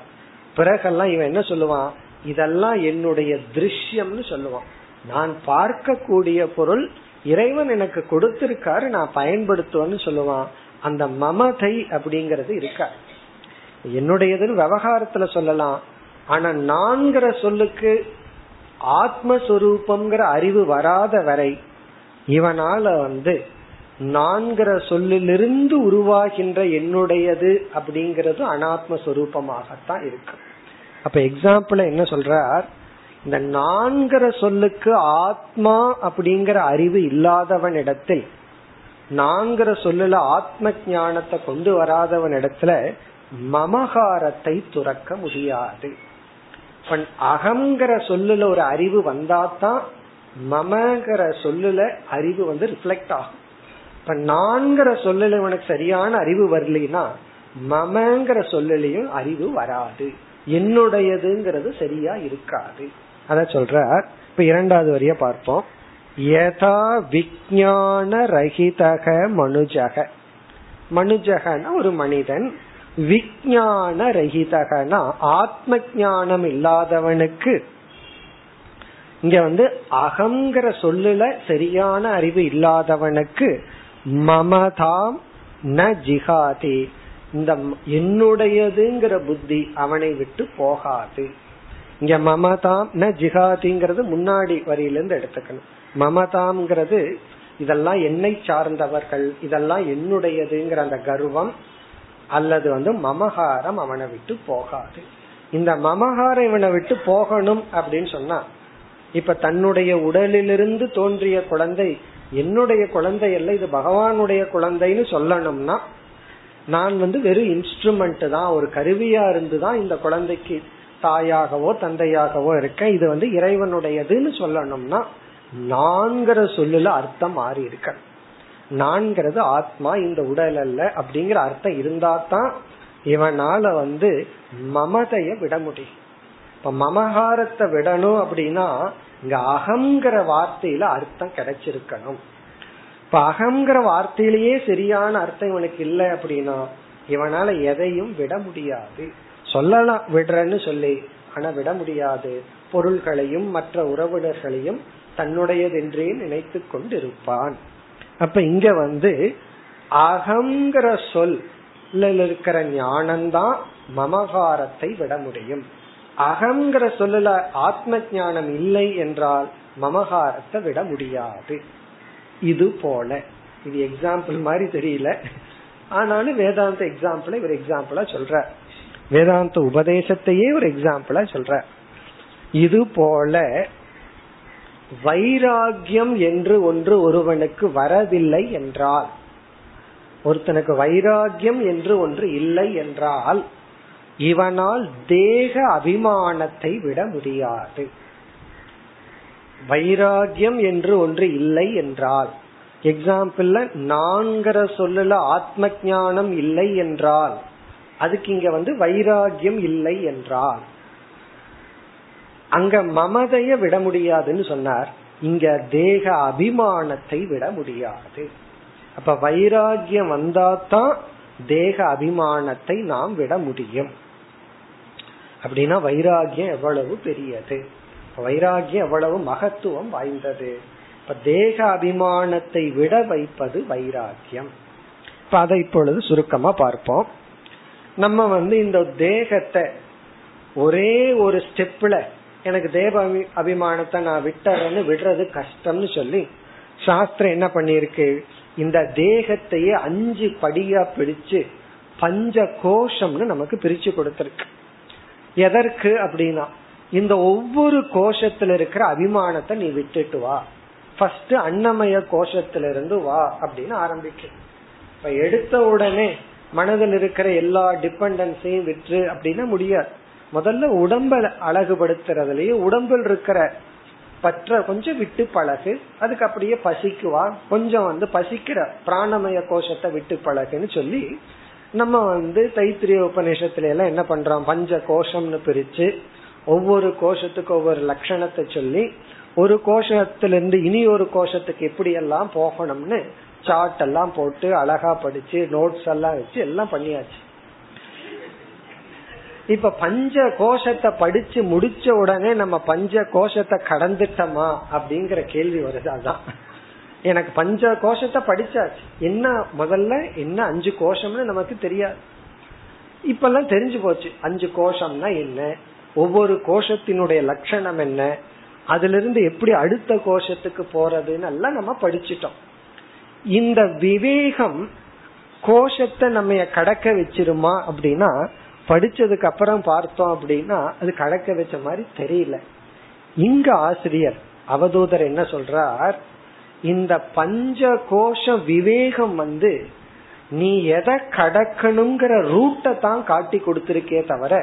பிறகெல்லாம் இவன் என்ன சொல்லுவான்? இதெல்லாம் என்னுடைய திருஷ்யம்னு சொல்லுவான். நான் பார்க்கக்கூடிய பொருள் இறைவன் எனக்கு கொடுத்திருக்காரு நான் பயன்படுத்துவேன்னு சொல்லுவான். அந்த மமதை அப்படிங்கறது இருக்கா என்னுடையதுன்னு விவகாரத்துல சொல்லலாம். ஆனா நான்கிற சொல்லுக்கு ஆத்மஸ்வரூபம்ங்கிற அறிவு வராத வரை இவனால வந்து நான்கிற சொல்லிலிருந்து உருவாகின்ற என்னுடையது அப்படிங்கறது அனாத்மஸ்வரூபமாகத்தான் இருக்கு. அப்ப எக்ஸாம்பிள் என்ன சொல்றார்? இந்த நான்கிற சொல்லுக்கு ஆத்மா அப்படிங்கிற அறிவு இல்லாதவன் நாங்கிற சொல்லல ஆத்ம ஞானத்தை கொண்டு வராதவன் இடத்துல மமகாரத்தை துறக்க முடியாது. அகங்கிற சொல்லுல ஒரு அறிவு வந்தாதான் மமங்கிற சொல்லுல அறிவு வந்து ரிஃப்ளெக்ட் ஆகும். இப்ப நான்கிற சொல்லுல உனக்கு சரியான அறிவு வரலைன்னா மமங்கிற சொல்லலையும் அறிவு வராது. என்னுடையதுங்கிறது சரியா இருக்காது. அத சொல்ற இப்ப இரண்டாவது வரிய பார்ப்போம். யதா விஜான ரஹிதக மனுஜக. மனுஜகன ஒரு மனிதன். விஜான ரஹிதகனா ஆத்ம ஞானம் இல்லாதவனுக்கு. இங்க வந்து அகங்கிற சொல்லுல சரியான அறிவு இல்லாதவனுக்கு மமதாம் ந ஜிகாதி இந்த என்னுடையதுங்கிற புத்தி அவனை விட்டு போகாது. இங்க மமதாம் ந ஜிகாதிங்கிறது முன்னாடி வரியிலிருந்து எடுத்துக்கணும். மமதாங்கிறது இதெல்லாம் என்னை சார்ந்தவர்கள் இதெல்லாம் என்னுடையதுங்கிற அந்த கர்வம் அல்லது வந்து மமகாரம் அவனை விட்டு போகாது. இந்த மமகாரம் இவனை விட்டு போகணும் அப்படின்னு சொன்னா இப்ப தன்னுடைய உடலிலிருந்து தோன்றிய குழந்தை என்னுடைய குழந்தை அல்ல இது பகவானுடைய குழந்தைன்னு சொல்லணும்னா நான் வந்து வெறும் இன்ஸ்ட்ருமெண்ட் தான் ஒரு கருவியா இருந்துதான் இந்த குழந்தைக்கு தாயாகவோ தந்தையாகவோ இருக்கேன். இது வந்து இறைவனுடையதுன்னு சொல்லணும்னா நான்கிற சொல்லுல அர்த்தம் மாறி இருக்க. நான்கிறது ஆத்மா இந்த உடல் அல்ல அப்படிங்கிற அர்த்தம் இருந்தா தான் இவனால வந்து மமதைய விட முடியும். இப்ப மமகாரத்தை விடணும் அப்படின்னா இங்க அகங்கிற வார்த்தையில அர்த்தம் கிடைச்சிருக்கணும். இப்ப அகங்கிற வார்த்தையிலேயே சரியான அர்த்தம் இவனுக்கு இல்லை அப்படின்னா இவனால எதையும் விட முடியாது. சொல்லலாம் விடுறேன்னு சொல்லி ஆனா விட முடியாது. பொருள்களையும் மற்ற உறவினர்களையும் தன்னுடையதென்றே நினைத்து கொண்டிருப்பான். அப்ப இங்க வந்து அகங்கிற சொல் இருக்கிற ஞானம்தான் மமகாரத்தை விட முடியும். அகங்கிற சொல்லல ஆத்ம ஞானம் இல்லை என்றால் மமகாரத்தை விட முடியாது. இது போல. இது எக்ஸாம்பிள் மாதிரி தெரியல. ஆனாலும் வேதாந்த எக்ஸாம்பிளை ஒரு எக்ஸாம்பிளா சொல்ற. வேதாந்த உபதேசத்தையே ஒரு எக்ஸாம்பிளா சொல்ற. இது போல வைராகியம் என்று ஒன்று ஒருவனுக்கு வரவில்லை என்றால் ஒருத்தனுக்கு வைராகியம் என்று ஒன்று இல்லை என்றால் இவனால் தேக அபிமானத்தை விட முடியாது. வைராகியம் என்று ஒன்று இல்லை என்றால் எக்ஸாம்பிள் நான்கிற சொல்லல ஆத்ம ஞானம் இல்லை என்றால் அதுக்கு இங்க வந்து வைராகியம் இல்லை என்றால் அங்க மமதைய விட முடியாதுன்னு சொன்னார். இங்க தேக அபிமானத்தை விட முடியாது. அப்ப வைராகியம் வந்தாதான் தேக அபிமானத்தை நாம் விட முடியும். அப்படின்னா வைராகியம் எவ்வளவு பெரியது? வைராகியம் எவ்வளவு மகத்துவம் வாய்ந்தது? இப்ப தேக அபிமானத்தை விட வைப்பது வைராகியம். இப்ப அதை இப்பொழுது சுருக்கமா பார்ப்போம். நம்ம வந்து இந்த தேகத்தை ஒரே ஒரு ஸ்டெப்ல எனக்கு தேவ அபிமானத்தை நான் விட்டுறேன்னு விடுறது கஷ்டம்னு சொல்லி சாஸ்திரம் என்ன பண்ணிருக்கு இந்த தேகத்தையே அஞ்சு படியா பிடிச்சு பஞ்ச கோஷம்னு நமக்கு பிரிச்சு கொடுத்திருக்கு. எதற்கு அப்படின்னா இந்த ஒவ்வொரு கோஷத்துல இருக்கிற அபிமானத்தை நீ விட்டுட்டு வா. ஃபர்ஸ்ட் அன்னமய கோஷத்திலிருந்து வா அப்படின்னு ஆரம்பிக்கு. இப்ப எடுத்த உடனே மனதில் இருக்கிற எல்லா டிபெண்டன்ஸையும் விற்று அப்படின்னா முடியாது. முதல்ல உடம்ப அழகுபடுத்துறதுலயே உடம்பில் இருக்கிற பற்ற கொஞ்சம் விட்டு பழகு அதுக்கு அப்படியே பசிக்குவா? கொஞ்சம் வந்து பசிக்கிற பிராணமய கோஷத்தை விட்டு பழகுன்னு சொல்லி நம்ம வந்து தைத்திரிய உபநிஷத்துல எல்லாம் என்ன பண்றோம்? பஞ்ச கோஷம்னு பிரிச்சு ஒவ்வொரு கோஷத்துக்கு ஒவ்வொரு லட்சணத்தை சொல்லி ஒரு கோஷத்திலிருந்து இனி ஒரு கோஷத்துக்கு எப்படி எல்லாம் போகணும்னு சார்ட் எல்லாம் போட்டு அழகா படிச்சு நோட்ஸ் எல்லாம் வச்சு எல்லாம் பண்ணியாச்சு. இப்ப பஞ்ச கோஷத்தை படிச்சு முடிச்ச உடனே நம்ம பஞ்ச கோஷத்தை கடந்துட்டோமா அப்படிங்கிற கேள்வி வருது அதான். எனக்கு பஞ்ச கோஷத்தை படிச்சாச்சு. என்ன முதல்ல என்ன அஞ்சு கோஷம்னு நமக்கு தெரியாது. இப்பெல்லாம் தெரிஞ்சு போச்சு. அஞ்சு கோஷம்னா என்ன? ஒவ்வொரு கோஷத்தினுடைய லட்சணம் என்ன? அதுல இருந்து எப்படி அடுத்த கோஷத்துக்கு போறதுன்னு எல்லாம் நம்ம படிச்சிட்டோம். இந்த விவேகம் கோஷத்தை நம்ம கடக்க வச்சிருமா அப்படின்னா படிச்சதுக்கு அப்புறம் பார்த்தோம் அப்படின்னா அது கடக்க வச்ச மாதிரி தெரியல. இங்க ஆசிரியர் அவதூதர் என்ன சொல்றார்? இந்த பஞ்ச கோஷ விவேகம் வந்து நீ எதை கடக்கணுங்கிற ரூட்டை தான் காட்டி கொடுத்திருக்கே தவிர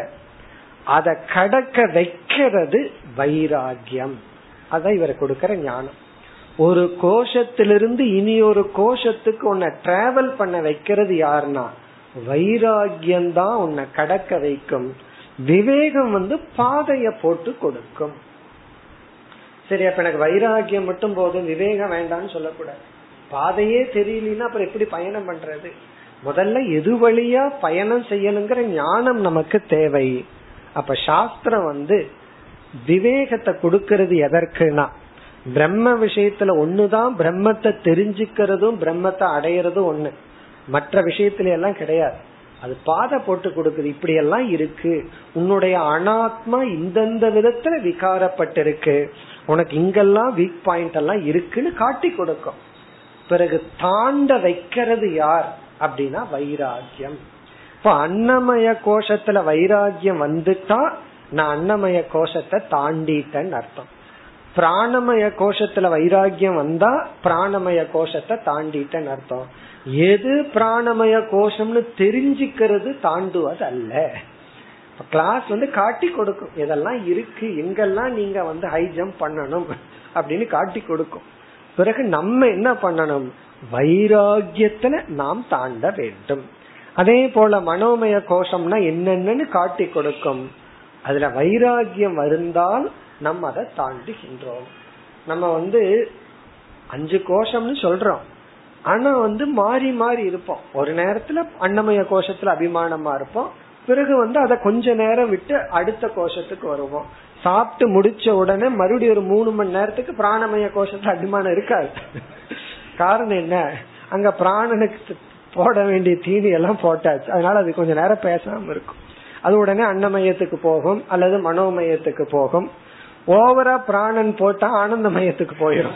அதை கடக்க வைக்கிறது வைராகியம் அதான் இவர் கொடுக்கிற ஞானம். ஒரு கோஷத்திலிருந்து இனி ஒரு கோஷத்துக்கு உன்னை டிராவல் பண்ண வைக்கிறது யாருன்னா வைராகியம் தான் உன்னை கடக்க வைக்கும். விவேகம் வந்து பாதைய போட்டு கொடுக்கும். சரி அப்ப எனக்கு வைராகியம் மட்டும் போதும் விவேகம் வேண்டாம்னு சொல்லக்கூடாது. பாதையே தெரியலன்னா அப்புறம் எப்படி பயணம் பண்றது? முதல்ல எது வழியா பயணம் செய்யணுங்கிற ஞானம் நமக்கு தேவை. அப்ப சாஸ்திரம் வந்து விவேகத்தை கொடுக்கறது எதற்குனா பிரம்ம விஷயத்துல ஒண்ணுதான் பிரம்மத்தை தெரிஞ்சுக்கிறதும் பிரம்மத்தை அடையறதும் ஒண்ணு. மற்ற விஷயத்துல எல்லாம் கிடையாது. அது பாதை போட்டு கொடுக்குது. இப்படி எல்லாம் இருக்கு. உன்னுடைய அனாத்மா இந்தந்த விதத்துல விகாரப்பட்டிருக்கு. உனக்கு இங்கெல்லாம் வீக் பாயிண்ட் எல்லாம் இருக்குன்னு காட்டி கொடுக்கும். பிறகு தாண்ட வைக்கிறது யார்? அப்படின்னா வைராகியம் இப்ப அன்னமய கோஷத்துல வைராகியம் வந்துட்டா நான் அன்னமய கோஷத்தை தாண்டிட்டேன்னு அர்த்தம். பிராணமய கோஷத்துல வைராகியம் வந்தா பிராணமய கோஷத்தை தாண்டிட்டேன்னு அர்த்தம். எது பிராணமய கோஷம்னு தெரிஞ்சுக்கிறது தாண்டுவது அல்ல கிளாஸ் வந்து காட்டி கொடுக்கும். இதெல்லாம் இருக்கு எங்கெல்லாம் நீங்க வந்து ஹை ஜம்ப் பண்ணணும் அப்படின்னு காட்டி கொடுக்கும். பிறகு நம்ம என்ன பண்ணணும்? வைராகியத்துல நாம் தாண்ட வேண்டும். அதே போல மனோமய கோஷம்னா என்னென்னு காட்டி கொடுக்கும். அதுல வைராகியம் வருந்தால் நம்ம அதை தாண்டுகின்றோம். நம்ம வந்து அஞ்சு கோஷம்னு சொல்றோம். ஆனா வந்து மாறி மாறி இருப்போம். ஒரு நேரத்துல அன்னமய கோஷத்துல அபிமானமா இருப்போம். பிறகு வந்து அதை கொஞ்ச நேரம் விட்டு அடுத்த கோஷத்துக்கு வருவோம். சாப்பிட்டு முடிச்ச உடனே மறுபடியும் ஒரு மூணு மணி நேரத்துக்கு பிராணமய கோஷத்துல அபிமானம் இருக்காது. காரணம் என்ன? அங்க பிராணனுக்கு போட வேண்டிய தீனி எல்லாம் போட்டாச்சு. அதனால அது கொஞ்ச நேரம் பேசாம இருக்கும். அது உடனே அன்னமயத்துக்கு போகும் அல்லது மனோமயத்துக்கு போகும். ஓவரா பிராணன் போட்டா ஆனந்த மயத்துக்கு போயிடும்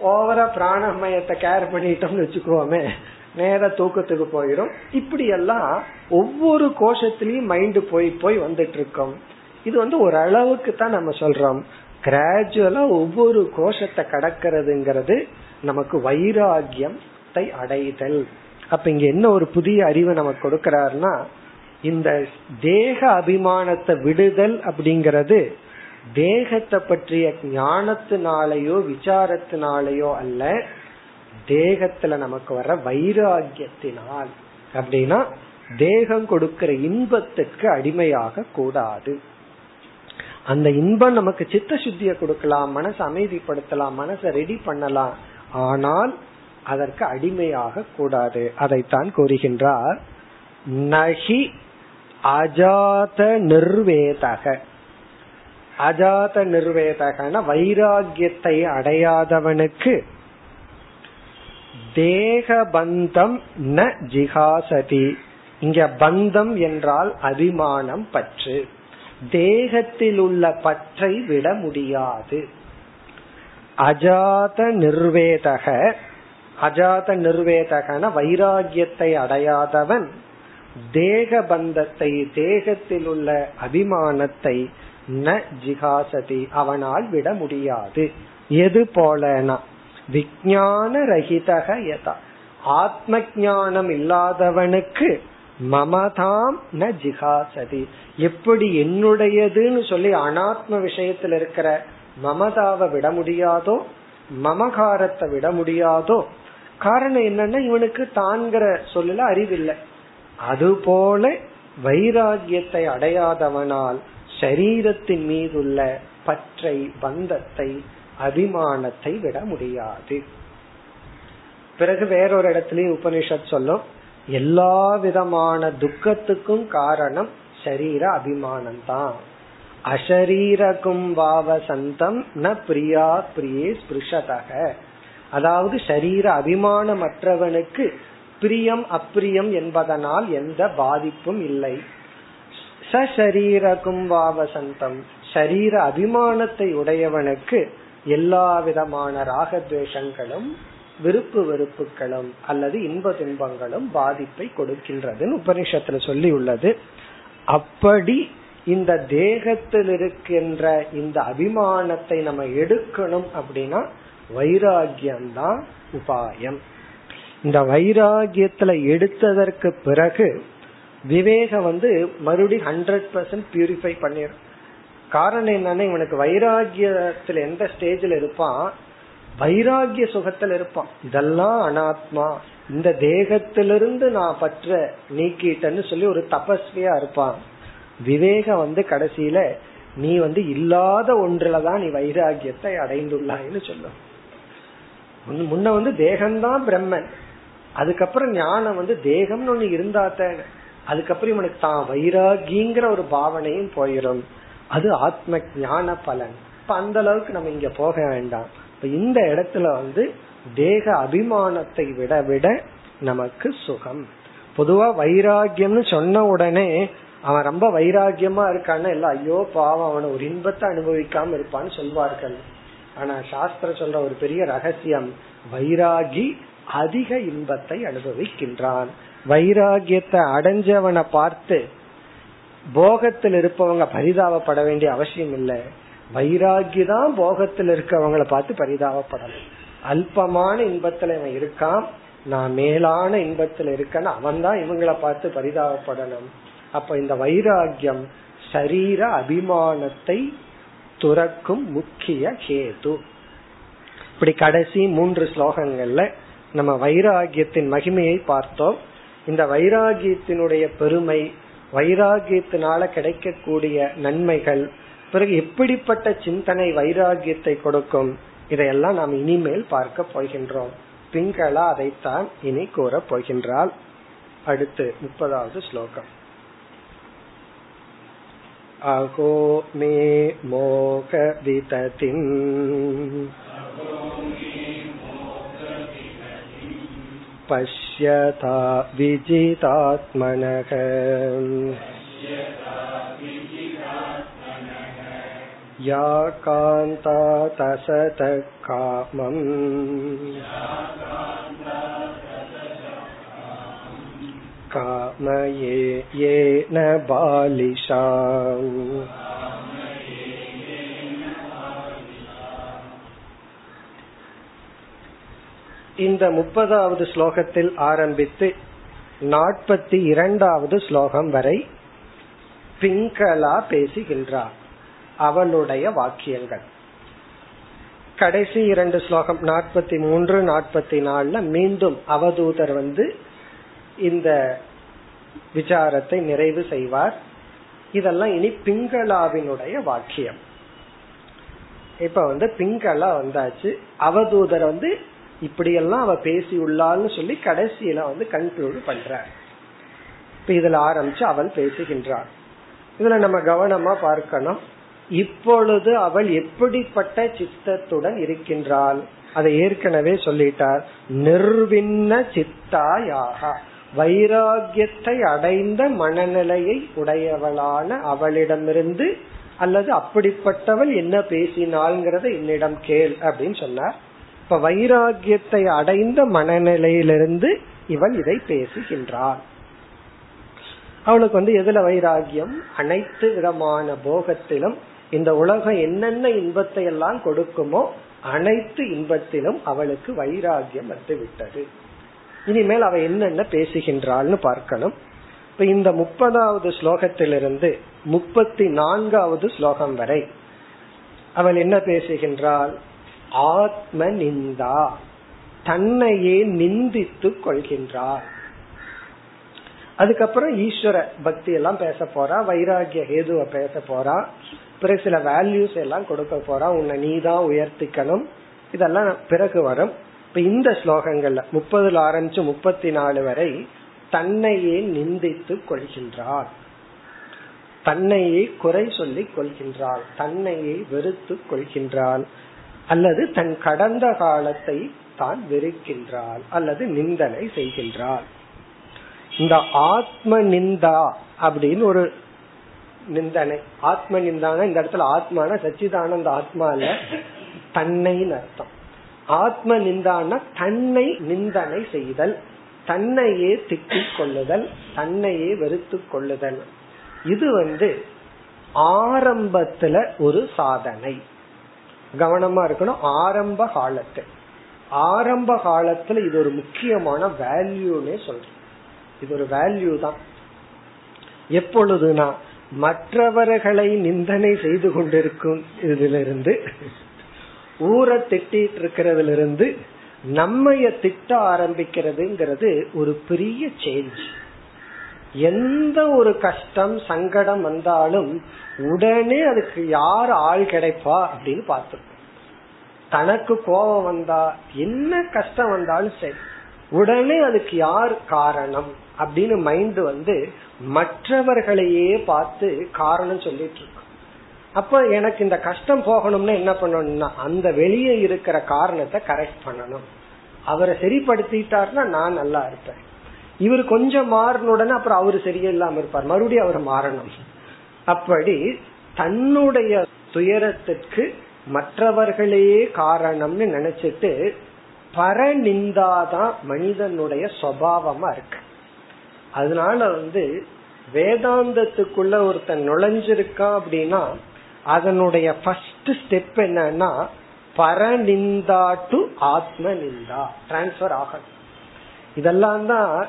ஓவரா பிராணமயத்தை கேர் பண்ணிட்டோம்னு வச்சுக்கோமே நேர தூக்கத்துக்கு போயிடும் இப்படி எல்லாம் ஒவ்வொரு கோஷத்திலயும் மைண்ட் போய் போய் வந்துட்டு இருக்கோம் இது வந்து ஒரு அளவுக்கு தான் நம்ம சொல்றோம். கிராஜுவலா ஒவ்வொரு கோஷத்தை கடக்கிறதுங்கிறது நமக்கு வைராகியத்தை அடைதல். அப்ப இங்க என்ன ஒரு புதிய அறிவு நமக்கு கொடுக்கிறாருன்னா இந்த தேக அபிமானத்தை விடுதல் அப்படிங்கிறது தேகத்தை பற்றிய ஞானத்தினாலேயோ விசாரத்தினாலேயோ அல்ல தேகத்துல நமக்கு வர வைராகியத்தினால் அப்படின்னா தேகம் கொடுக்கிற இன்பத்துக்கு அடிமையாக கூடாது. அந்த இன்பம் நமக்கு சித்த சுத்திய கொடுக்கலாம் மனசை அமைதிப்படுத்தலாம் மனசை ரெடி பண்ணலாம். ஆனால் அதற்கு அடிமையாக கூடாது. அதைத்தான் கூறுகின்றார். நகி அஜாத நிர்வேதக அஜாத நிர்வேதகன வைராகியத்தை அடையாதவனுக்கு தேக பந்தம் ந ஜிகாசதி இங்க பந்தம் என்றால் அபிமானம் பற்று. தேகத்தில் உள்ள பற்றை விட முடியாது. அஜாத நிர்வேதக அஜாத நிர்வேதகன வைராகியத்தை அடையாதவன் தேக பந்தத்தை தேகத்தில் உள்ள அபிமானத்தை ந ஜிகாசதி அவனால் விட முடியாது. எது போலனா? விஜயான ரஹிதக யதா. ஆத்ம ஞானம் இல்லாதவனுக்கு மமதாம் ந ஜிகாசதி எப்படி என்னுடையதுன்னு சொல்லி அனாத்ம விஷயத்தில் இருக்கிற மமதாவை விட முடியாதோ மமகாரத்தை விட முடியாதோ காரணம் என்னன்னா இவனுக்கு தான்கிற சொல்லல அறிவில்லை. அதுபோல வைராகியத்தை அடையாதவனால் சரீரத்தின் மீதுள்ள பற்றை பந்தத்தை அபிமானத்தை விட முடியாது. பிறகு வேறொரு இடத்துலயும் உபனிஷத் சொல்லும் எல்லா விதமான துக்கத்துக்கும் காரணம் சரீர அபிமானம் தான் அஷரீரகும் வாவசந்தம் ந பிரியா பிரியே ஸ்பிருஷதக. அதாவது சரீர அபிமானமற்றவனுக்கு பிரியம் அப்பிரியம் என்பதனால் எந்த பாதிப்பும் இல்லை. சரீரகும் வாவசந்தம். சரீர அபிமானத்தை உடையவனுக்கு எல்லா விதமான ராகத்வேஷங்களும் விருப்பு வெறுப்புகளும் அல்லது இன்ப துன்பங்களும் பாதிப்பை கொடுக்கின்றதுன்னு உபனிஷத்துல சொல்லி உள்ளது அப்படி இந்த தேகத்தில் இருக்கின்ற இந்த அபிமானத்தை நம்ம எடுக்கணும் அப்படின்னா வைராகியம்தான் உபாயம். இந்த வைராகியத்துல எடுத்ததற்கு பிறகு விவேகம் வந்து மறுபடி ஹண்ட்ரட் பர்சன்ட் பியூரிஃபை பண்ணிடும் காரணம் என்னன்னா இவனுக்கு வைராகியத்துல எந்த ஸ்டேஜ்ல இருப்பான்? வைராகிய சுகத்துல இருப்பான். இதெல்லாம் அனாத்மா. இந்த தேகத்திலிருந்து நான் பற்ற நீக்கிட்டேன்னு சொல்லி ஒரு தபஸ்வியா இருப்பான். விவேகம் வந்து கடைசியில நீ வந்து இல்லாத ஒன்றுலதான் நீ வைராகியத்தை அடைந்துள்ளாய்னு சொல்லும். முன்ன வந்து தேகம்தான் பிரம்மன். அதுக்கப்புறம் ஞானம் வந்து தேகம்னு ஒண்ணு தான் அதுக்கப்புறம் இவனுக்கு தான் வைராகிங்கிற ஒரு பாவனையும் போயிடும் அது ஆத்ம ஞான பலன். இப்ப அந்த அளவுக்கு நம்ம இங்க போக வேண்டாம். இப்ப இந்த இடத்துல வந்து தேக அபிமானத்தை விட விட நமக்கு சுகம். பொதுவா வைராகியம்னு சொன்ன உடனே அவன் ரொம்ப வைராகியமா இருக்கான்னு எல்லாம் ஐயோ பாவம் அவனை ஒரு இன்பத்தை அனுபவிக்காம இருப்பான்னு சொல்வார்கள். ஆனா சாஸ்திரம் சொல்ற ஒரு பெரிய ரகசியம் வைராகி அதிக இன்பத்தை அனுபவிக்கின்றான். வைராகியத்தை அடைஞ்சவனை பார்த்து போகத்தில் இருப்பவங்க பரிதாபப்பட வேண்டிய அவசியம் இல்லை. வைராகி தான் போகத்தில் இருக்கவங்களை பார்த்து பரிதாபப்படணும். அல்பமான இன்பத்துல இவன் இருக்கான். நான் மேலான இன்பத்துல இருக்கேன்னு அவன் தான் இவங்களை பார்த்து பரிதாபப்படணும். அப்ப இந்த வைராகியம் சரீர அபிமானத்தை துறக்கும் முக்கிய கேது. இப்படி கடைசி மூன்று ஸ்லோகங்கள்ல நம்ம வைராகியத்தின் மகிமையை பார்த்தோம் இந்த வைராகியத்தினுடைய பெருமை வைராகியத்தினால கிடைக்கக்கூடிய நன்மைகள் பிறகு எப்படிப்பட்ட சிந்தனை வைராகியத்தை கொடுக்கும் இதையெல்லாம் நாம் இனிமேல் பார்க்க போகின்றோம் பிங்களா அதைத்தான் இனி கூற போகின்றால் அடுத்து முப்பதாவது ஸ்லோகம் अहो मे मोहविततिम् पश्यता विजितात्मनः या कान्ता तसतः कामम् कामये येन बालिशा இந்த முப்பதாவது ஸ்லோகத்தில் ஆரம்பித்து நாற்பத்தி இரண்டாவது ஸ்லோகம் வரை பிங்களா பேசுகின்றார் அவளுடைய வாக்கியங்கள். கடைசி இரண்டு ஸ்லோகம் நாற்பத்தி மூன்று நாற்பத்தி நாலுல மீண்டும் அவதூதர் வந்து இந்த விசாரத்தை நிறைவு செய்வார். இதெல்லாம் இனி பிங்களாவினுடைய வாக்கியம். இப்ப வந்து பிங்களா வந்தாச்சு. அவதூதர் வந்து இப்படியெல்லாம் அவ பேசி உள்ளான்னு சொல்லி கடைசியில வந்து கன்க்ளூட் பண்ற இப்ப இதுல ஆரம்பிச்சு அவள் பேசுகின்றாள். இதுல நம்ம கவனமா பார்க்கணும். இப்பொழுது அவள் எப்படிப்பட்ட சித்தத்துடன் இருக்கின்றாள்? அதை ஏற்கனவே சொல்லிட்டார். நிர்வின்ன சித்தாயாக வைராகியத்தை அடைந்த மனநிலையை உடையவளான அவளிடமிருந்து அல்லது அப்படிப்பட்டவள் என்ன பேசினாள்ங்கிறத என்னிடம் கேள் அப்படின்னு சொன்னார். இப்ப வைராகியத்தை அடைந்த மனநிலையிலிருந்து இவள் இதை பேசுகின்றாள். அவனுக்கு வந்து எதுல வைராகியம் அனைத்து விதமான போகத்திலும் இந்த உலகம் என்னென்ன இன்பத்தை எல்லாம் கொடுக்குமோ அனைத்து இன்பத்திலும் அவளுக்கு வைராகியம் வந்து விட்டது. இனிமேல் அவ என்னென்ன பேசுகின்றாள்னு பார்க்கணும். இப்ப இந்த முப்பதாவது ஸ்லோகத்திலிருந்து முப்பத்தி நான்காவது ஸ்லோகம் வரை அவள் என்ன பேசுகின்றாள்? ஆத்ம நிந்தா தன்னையே நிந்தித்து கொள்கின்றாள் அதுக்கப்புறம் ஈஸ்வர பக்தி எல்லாம் பேச போறா வைராகிய ஹேதுவ பேச போறா பிறகு சில வேல்யூஸ் எல்லாம் கொடுக்க போறா உன்னை நீதான் உயர்த்திக்கணும். இதெல்லாம் பிறகு வரும். இப்ப இந்த ஸ்லோகங்கள்ல முப்பதுல ஆரம்பிச்சு முப்பத்தி நாலு வரை தன்னையே நிந்தித்து கொள்கின்றார். தன்னையே குறை சொல்லிக் கொள்கின்றாள். தன்னையே வெறுத்து கொள்கின்றாள். அல்லது தன் கடந்த காலத்தை தான் வெறுக்கின்றாள் அல்லது நிந்தனை செய்கின்றாள். இந்த ஆத்ம நிந்தா அப்படின்னு ஒரு நிந்தனை. ஆத்ம நிந்தான இந்த இடத்துல ஆத்மான சச்சிதானந்த ஆத்மால தன்னைன்னு அர்த்தம். ஆத்ம நிந்தான தன்னை நிந்தனை செய்தல் தன்னையே திட்டிக் கொள்ளுதல் தன்னையே வெறுத்து கொள்ளுதல். இது வந்து ஆரம்பத்துல ஒரு சாதனை. கவனமா இருக்கணும். ஆரம்ப காலத்து. ஆரம்ப காலத்துல இது ஒரு முக்கியமான வேல்யூன்னே சொல்றேன். இது ஒரு வேல்யூ தான். எப்பொழுதுனா மற்றவர்களை நிந்தனை செய்து கொண்டிருக்கும் இதிலிருந்து ஊரை திட்டிட்டு இருக்கிறதுல இருந்து நம்மைய திட்ட ஆரம்பிக்கிறதுங்கிறது ஒரு பெரிய சேஞ்ச் எந்த ஒரு கஷ்டம் சங்கடம் வந்தாலும் உடனே அதுக்கு யார் ஆள் கிடைப்பா அப்படின்னு பார்த்துருக்கோம். தனக்கு கோபம் வந்தா என்ன கஷ்டம் வந்தாலும் சரி உடனே அதுக்கு யார் காரணம் அப்படின்னு மைண்ட் வந்து மற்றவர்களையே பார்த்து காரணம் சொல்லிட்டு இருக்கு அப்ப எனக்கு இந்த கஷ்டம் போகணும்னா என்ன பண்ணணும்னா அந்த வெளியே இருக்கிற காரணத்தை கரெக்ட் பண்ணணும். அவரை சரிப்படுத்திட்டாருன்னா நான் நல்லா இருப்பேன். இவர் கொஞ்சம் மாறினுடனே அப்புறம் அவரு சரியில்லாம இருப்பார். மறுபடியும் அவர் மாறணும். அப்படி தன்னுடைய துயரத்திற்கு மற்றவர்களே காரணம்னு நினைச்சிட்டு பரநிந்தாதான் மனிதனுடைய சுவாவமா இருக்கு. அதனால வந்து வேதாந்தத்துக்குள்ள ஒருத்தன் நுழைஞ்சிருக்கான் அப்படின்னா அதனுடைய ஃபர்ஸ்ட் ஸ்டெப் என்னன்னா பரநிந்தா டு ஆத்ம நிந்தா டிரான்ஸ்பர் ஆகணும். இதெல்லாம் தான்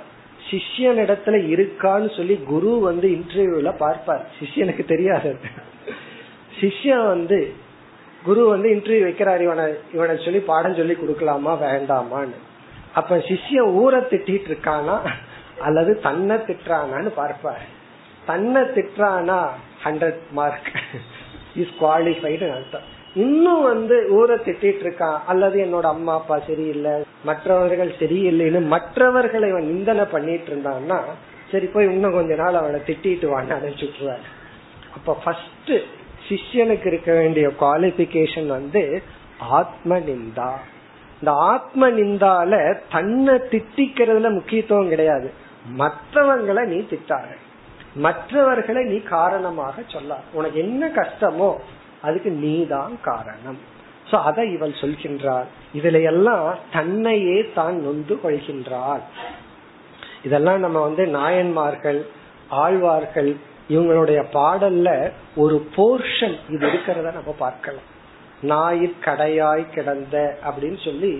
சிஷ்யன் இடத்துல இருக்கான்னு சொல்லி குரு வந்து இன்டர்வியூல பார்ப்பார். சிஷ்யனுக்கு தெரியாது. சிஷ்யன் வந்து குரு வந்து இன்டர்வியூ வைக்கிறார். இவனை இவனை சொல்லி பாடம் சொல்லி கொடுக்கலாமா வேண்டாமான்னு. அப்ப சிஷ்யன் ஊரை திட்டிட்டு இருக்கானா அல்லது தன்னை திட்டுறானான்னு பார்ப்பார். தன்னை திட்டுறானா ஹண்ட்ரட் மார்க் இஸ் குவாலிஃபைடு அர்த்தம். இன்னும் வந்து ஊரை திட்டிட்டு இருக்கான் அல்லது என்னோட அம்மா அப்பா சரியில்லை மற்றவர்கள் சரியில்லைன்னு மற்றவர்களை அவன் நிந்தனை பண்ணிட்டு இருந்தான்னா சரி போய் இன்னும் கொஞ்ச நாள் அவனை திட்டிட்டு வான்னு அனுப்பிச்சுட்டுருவாரு அப்ப ஃபர்ஸ்ட் சிஷ்யனுக்கு இருக்க வேண்டிய குவாலிபிகேஷன் வந்து ஆத்ம நிந்தா இந்த ஆத்ம நிந்தால தன்னை திட்டிக்கிறதுல முக்கியத்துவம் கிடையாது. மற்றவங்களை நீ திட்டாரு மற்றவர்களை நீ காரணமாக சொல்ல உனக்கு என்ன கஷ்டமோ அதுக்கு நீதான் காரணம். சோ அதை இவள் சொல்கின்றார் இதுல எல்லாம் தன்னையே தான் நொந்து கொள்கின்றாள். இதெல்லாம் நம்ம வந்து நாயன்மார்கள் ஆழ்வார்கள் இவங்களுடைய பாடல்ல ஒரு போர்ஷன் இது இருக்கிறத நம்ம பார்க்கலாம். நாயிற்கடையாய் கிடந்த அப்படின்னு சொல்லி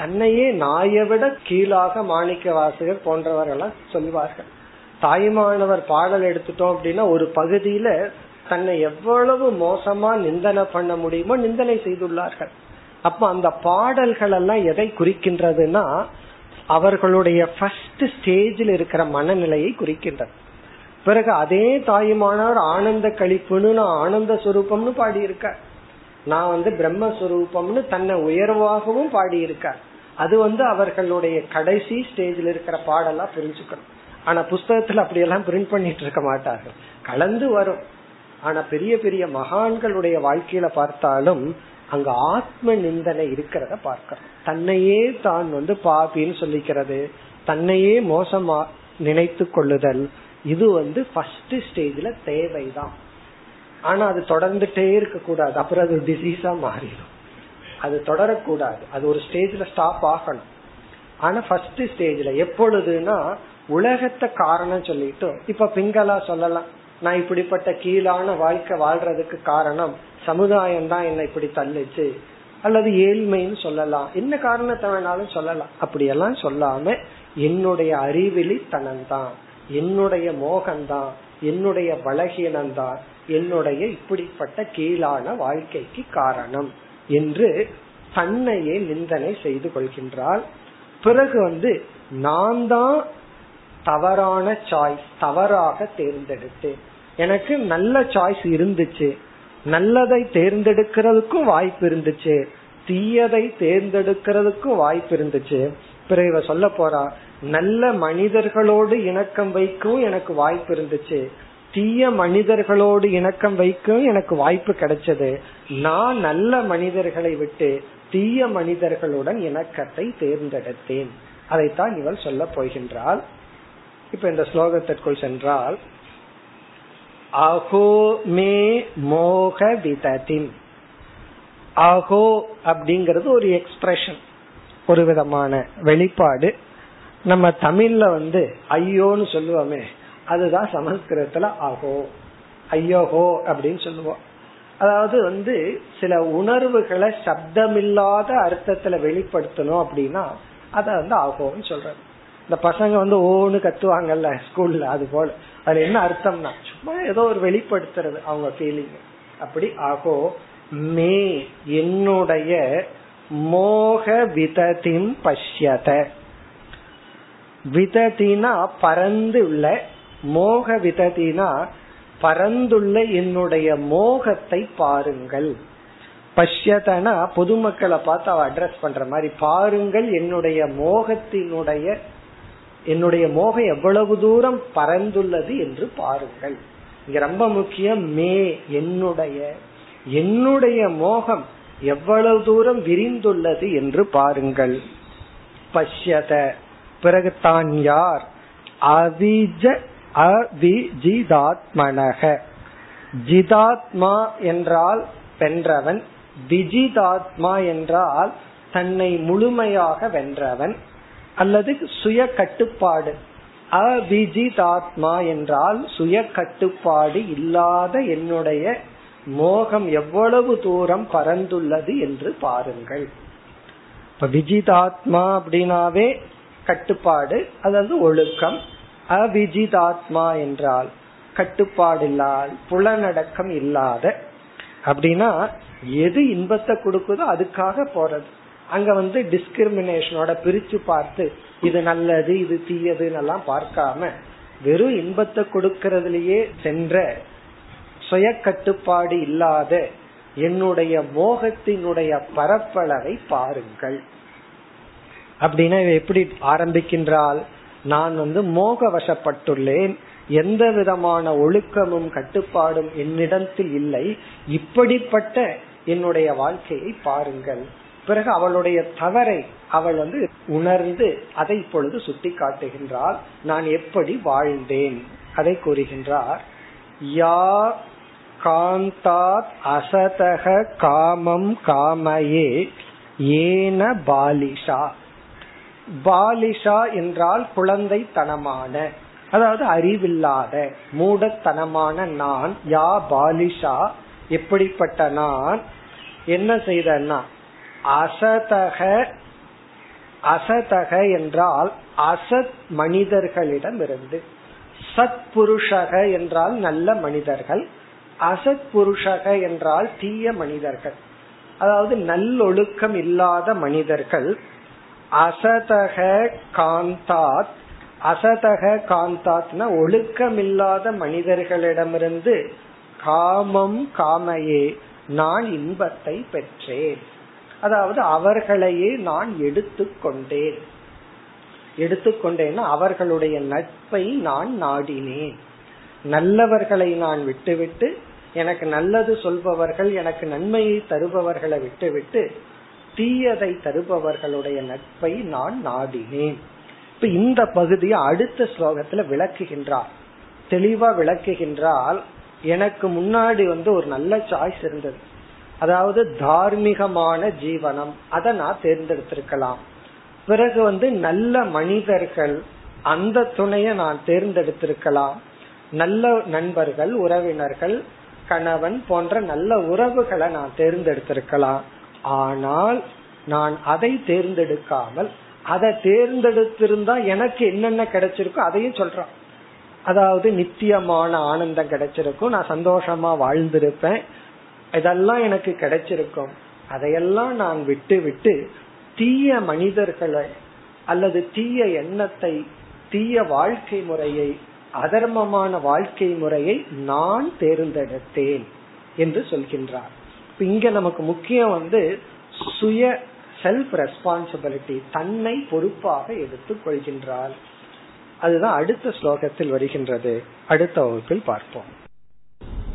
தன்னையே நாயை விட கீழாக மாணிக்க வாசகர் போன்றவர்கள் சொல்வார்கள் தாய்மானவர் பாடல் எடுத்துட்டோம் அப்படின்னா ஒரு பகுதியில தன்னை எவ்வளவு மோசமா நிந்தனை பண்ண முடியுமோ நிந்தனை செய்துள்ளார்கள். அப்ப அந்த பாடல்கள் எல்லாம் எதை குறிக்கின்றதுன்னா அவர்களுடைய ஃபர்ஸ்ட் ஸ்டேஜில் இருக்கிற மனநிலையை குறிக்கின்றது. பிறகு அதே தாயுமானவர் ஆனந்த கழிப்புன்னு நான் ஆனந்த சுரூபம்னு பாடியிருக்க நான் வந்து பிரம்மஸ்வரூபம்னு தன்னை உயர்வாகவும் பாடியிருக்க அது வந்து அவர்களுடைய கடைசி ஸ்டேஜில் இருக்கிற பாடெல்லாம் புரிஞ்சுக்கணும். ஆனா புஸ்தகத்துல அப்படியெல்லாம் பிரிண்ட் பண்ணிட்டு இருக்க மாட்டார்கள். கலந்து வரும். ஆனா பெரிய பெரிய மகான்களுடைய வாழ்க்கையில பார்த்தாலும் அங்க ஆத்ம நிந்தனை இருக்கிறத பார்க்கிறோம். தன்னையே தான் வந்து பாபின்னு சொல்லிக்கிறது. தன்னையே மோசமா நினைத்து கொள்ளுதல். இது வந்து ஃபர்ஸ்ட் ஸ்டேஜ்ல தேவைதான். ஆனா அது தொடர்ந்துட்டே இருக்க கூடாது அப்புறம் அது டிசீஸா மாறிடும். அது தொடரக்கூடாது. அது ஒரு ஸ்டேஜ்ல ஸ்டாப் ஆகணும். ஆனா ஃபர்ஸ்ட் ஸ்டேஜ்ல எப்பொழுதுனா உலகத்தை காரணம் சொல்லிட்டு இப்ப பிங்களா சொல்லலாம். நான் இப்படிப்பட்ட கீழான வாழ்க்கை வாழ்றதுக்கு காரணம் சமுதாயம் தான் என்ன இப்படி தள்ளுச்சு. அல்லது ஏழ்மைன்னு சொல்லலாம். என்ன காரணத்தை வேணாலும் சொல்லலாம். அப்படியெல்லாம் சொல்லாம என்னுடைய அறிவிலி தனம்தான் என்னுடைய மோகம்தான் என்னுடைய பலகீனம்தான் என்னுடைய இப்படிப்பட்ட கீழான வாழ்க்கைக்கு காரணம் என்று தன்னையே நிந்தனை செய்து கொள்கின்றால் பிறகு வந்து நான் தான் தவறான சாய்ஸ் தவறாக தேர்ந்தெடுத்தேன். எனக்கு நல்ல சாய்ஸ் இருந்துச்சு. நல்லதை தேர்ந்தெடுக்கிறதுக்கும் வாய்ப்பு இருந்துச்சு. தீயதை தேர்ந்தெடுக்கிறதுக்கும் வாய்ப்பு இருந்துச்சு. பிறகு இவ சொல்ல போறா நல்ல மனிதர்களோடு இணக்கம் வைக்கவும் எனக்கு வாய்ப்பு இருந்துச்சு. தீய மனிதர்களோடு இணக்கம் வைக்கவும் எனக்கு வாய்ப்பு கிடைச்சது. நான் நல்ல மனிதர்களை விட்டு தீய மனிதர்களுடன் இணக்கத்தை தேர்ந்தெடுத்தேன். அதைத்தான் இவள் சொல்ல போகின்றாள். இப்ப இந்த ஸ்லோகத்திற்குள் சென்றால் அகோ மே மோக விததின். அகோ அப்படிங்கிறது ஒரு எக்ஸ்பிரஷன் ஒரு விதமான வெளிப்பாடு. நம்ம தமிழ்ல வந்து ஐயோன்னு சொல்லுவோமே அதுதான் சமஸ்கிருதத்துல அகோ ஐயோஹோ அப்படின்னு சொல்லுவோம். அதாவது வந்து சில உணர்வுகளை சப்தமில்லாத அர்த்தத்துல வெளிப்படுத்தணும் அப்படின்னா அத வந்து ஆகோன்னு சொல்றது. இந்த பசங்க வந்து ஓன்னு கத்துவாங்கல்ல ஸ்கூல்ல அது போல. அதுல என்ன அர்த்தம்னா சும்மா ஏதோ ஒரு வெளிப்படுத்துறது அவங்க ஃபீலிங் அப்படி ஆகோ மே என்னுடைய மோக விததிம் பஷ்யத. விததினா பறந்து உள்ள மோக விததினா பறந்துள்ள என்னுடைய மோகத்தை பாருங்கள். பஷ்யதனா பொதுமக்களை பார்த்து அவ அட்ரஸ் பண்ற மாதிரி பாருங்கள் என்னுடைய மோகத்தினுடைய என்னுடைய மோகம் எவ்வளவு தூரம் பறந்துள்ளது என்று பாருங்கள். இங்க ரொம்ப முக்கியம் மே என்னுடைய என்னுடைய மோகம் எவ்வளவு தூரம் விரிந்துள்ளது என்று பாருங்கள். பஷ்யத பிறகு தான் யார்? அவிஜ அவிஜிதாத்மனக. ஜிதாத்மா என்றால் வென்றவன் விஜிதாத்மா என்றால் தன்னை முழுமையாக வென்றவன். அல்லது சுய கட்டுப்பாடு அவிஜிதாத்மா என்றால் சுய கட்டுப்பாடு இல்லாத என்னுடைய மோகம் எவ்வளவு தூரம் பறந்துள்ளது என்று பாருங்கள். இப்ப விஜிதாத்மா அப்படின்னாவே கட்டுப்பாடு அதாவது ஒழுக்கம். அவிஜிதாத்மா என்றால் கட்டுப்பாடு இல்லால் புலனடக்கம் இல்லாத. அப்படின்னா எது இன்பத்தை கொடுக்குதோ அதுக்காக போறது. அங்க வந்து டிஸ்கிரிமினேஷனோட பிரிச்சு பார்த்து இது நல்லது இது தீயதுன்னு எல்லாம் பார்க்காம வெறும் இன்பத்தை கொடுக்கறதுலயே சென்ற சுய கட்டுப்பாடு இல்லாத என்னுடைய மோகத்தினுடைய பரப்பளவை பாருங்கள். அப்படின்னா எப்படி ஆரம்பிக்கின்றால் நான் வந்து மோக வசப்பட்டுள்ளேன் எந்த விதமான ஒழுக்கமும் கட்டுப்பாடும் என்னிடத்தில் இல்லை. இப்படிப்பட்ட என்னுடைய வாழ்க்கையை பாருங்கள். பிறகு அவளுடைய தவறை அவள் வந்து உணர்ந்து அதை இப்பொழுது சுட்டி காட்டுகின்றாள் நான் எப்படி வாழ்ந்தேன்? அதை கூறுகின்றார். யா காந்தாத் அசதக காமம் காமையே ஏன பாலிஷா. பாலிஷா என்றால் குழந்தைத்தனமான அதாவது அறிவில்லாத மூடத்தனமான நான். யா பாலிஷா எப்படிப்பட்ட நான்? என்ன செய்தன்னா அசதக அசதக என்றால் அசத் மனிதர்களிடம் இருந்து சத் புருஷக என்றால் நல்ல மனிதர்கள். அசத் புருஷக என்றால் தீய மனிதர்கள். அதாவது நல்லொழுக்கம் இல்லாத மனிதர்கள். அசதக காந்தாத் அசதக காந்தாத்னா ஒழுக்கமில்லாத மனிதர்களிடமிருந்து காமம் காமையே நான் இன்பத்தை பெற்றேன். அதாவது அவர்களையே நான் எடுத்துக்கொண்டேன். எடுத்துக்கொண்டேன்னா அவர்களுடைய நட்பை நான் நாடினேன். நல்லவர்களை நான் விட்டுவிட்டு எனக்கு நல்லது சொல்பவர்கள் எனக்கு நன்மையை தருபவர்களை விட்டுவிட்டு தீயதை தருபவர்களுடைய நட்பை நான் நாடினேன். இப்ப இந்த பகுதியை அடுத்த ஸ்லோகத்துல விளக்குகின்றார். தெளிவா விளக்குகின்றால் எனக்கு முன்னாடி வந்து ஒரு நல்ல சாய்ஸ் இருந்தது. அதாவது தார்மீகமான ஜீவனம். அதை நான் தேர்ந்தெடுத்திருக்கலாம். பிறகு வந்து நல்ல மனிதர்கள் அந்த துணையை நான் தேர்ந்தெடுத்திருக்கலாம். நல்ல நண்பர்கள் உறவினர்கள் கணவன் போன்ற நல்ல உறவுகளை நான் தேர்ந்தெடுத்திருக்கலாம். ஆனால் நான் அதை தேர்ந்தெடுக்காமல் அதை தேர்ந்தெடுத்திருந்தா எனக்கு என்னென்ன கிடைச்சிருக்கோ அதையும் சொல்றான். அதாவது நித்தியமான ஆனந்தம் கிடைச்சிருக்கும். நான் சந்தோஷமா வாழ்ந்திருப்பேன். இதெல்லாம் எனக்கு கிடைச்சிருக்கும். அதையெல்லாம் நான் விட்டு விட்டு தீய மனிதர்களை அல்லது தீய எண்ணத்தை தீய வாழ்க்கை முறையை அதர்மமான வாழ்க்கை முறையை நான் தேர்ந்தெடுத்தேன் என்று சொல்கின்றார். இங்க நமக்கு முக்கியம் வந்து சுய செல்ஃப் ரெஸ்பான்சிபிலிட்டி தன்னை பொறுப்பாக எடுத்துக் கொள்கின்றார். அதுதான் அடுத்த ஸ்லோகத்தில் வருகின்றது. அடுத்த வகுப்பில் பார்ப்போம்.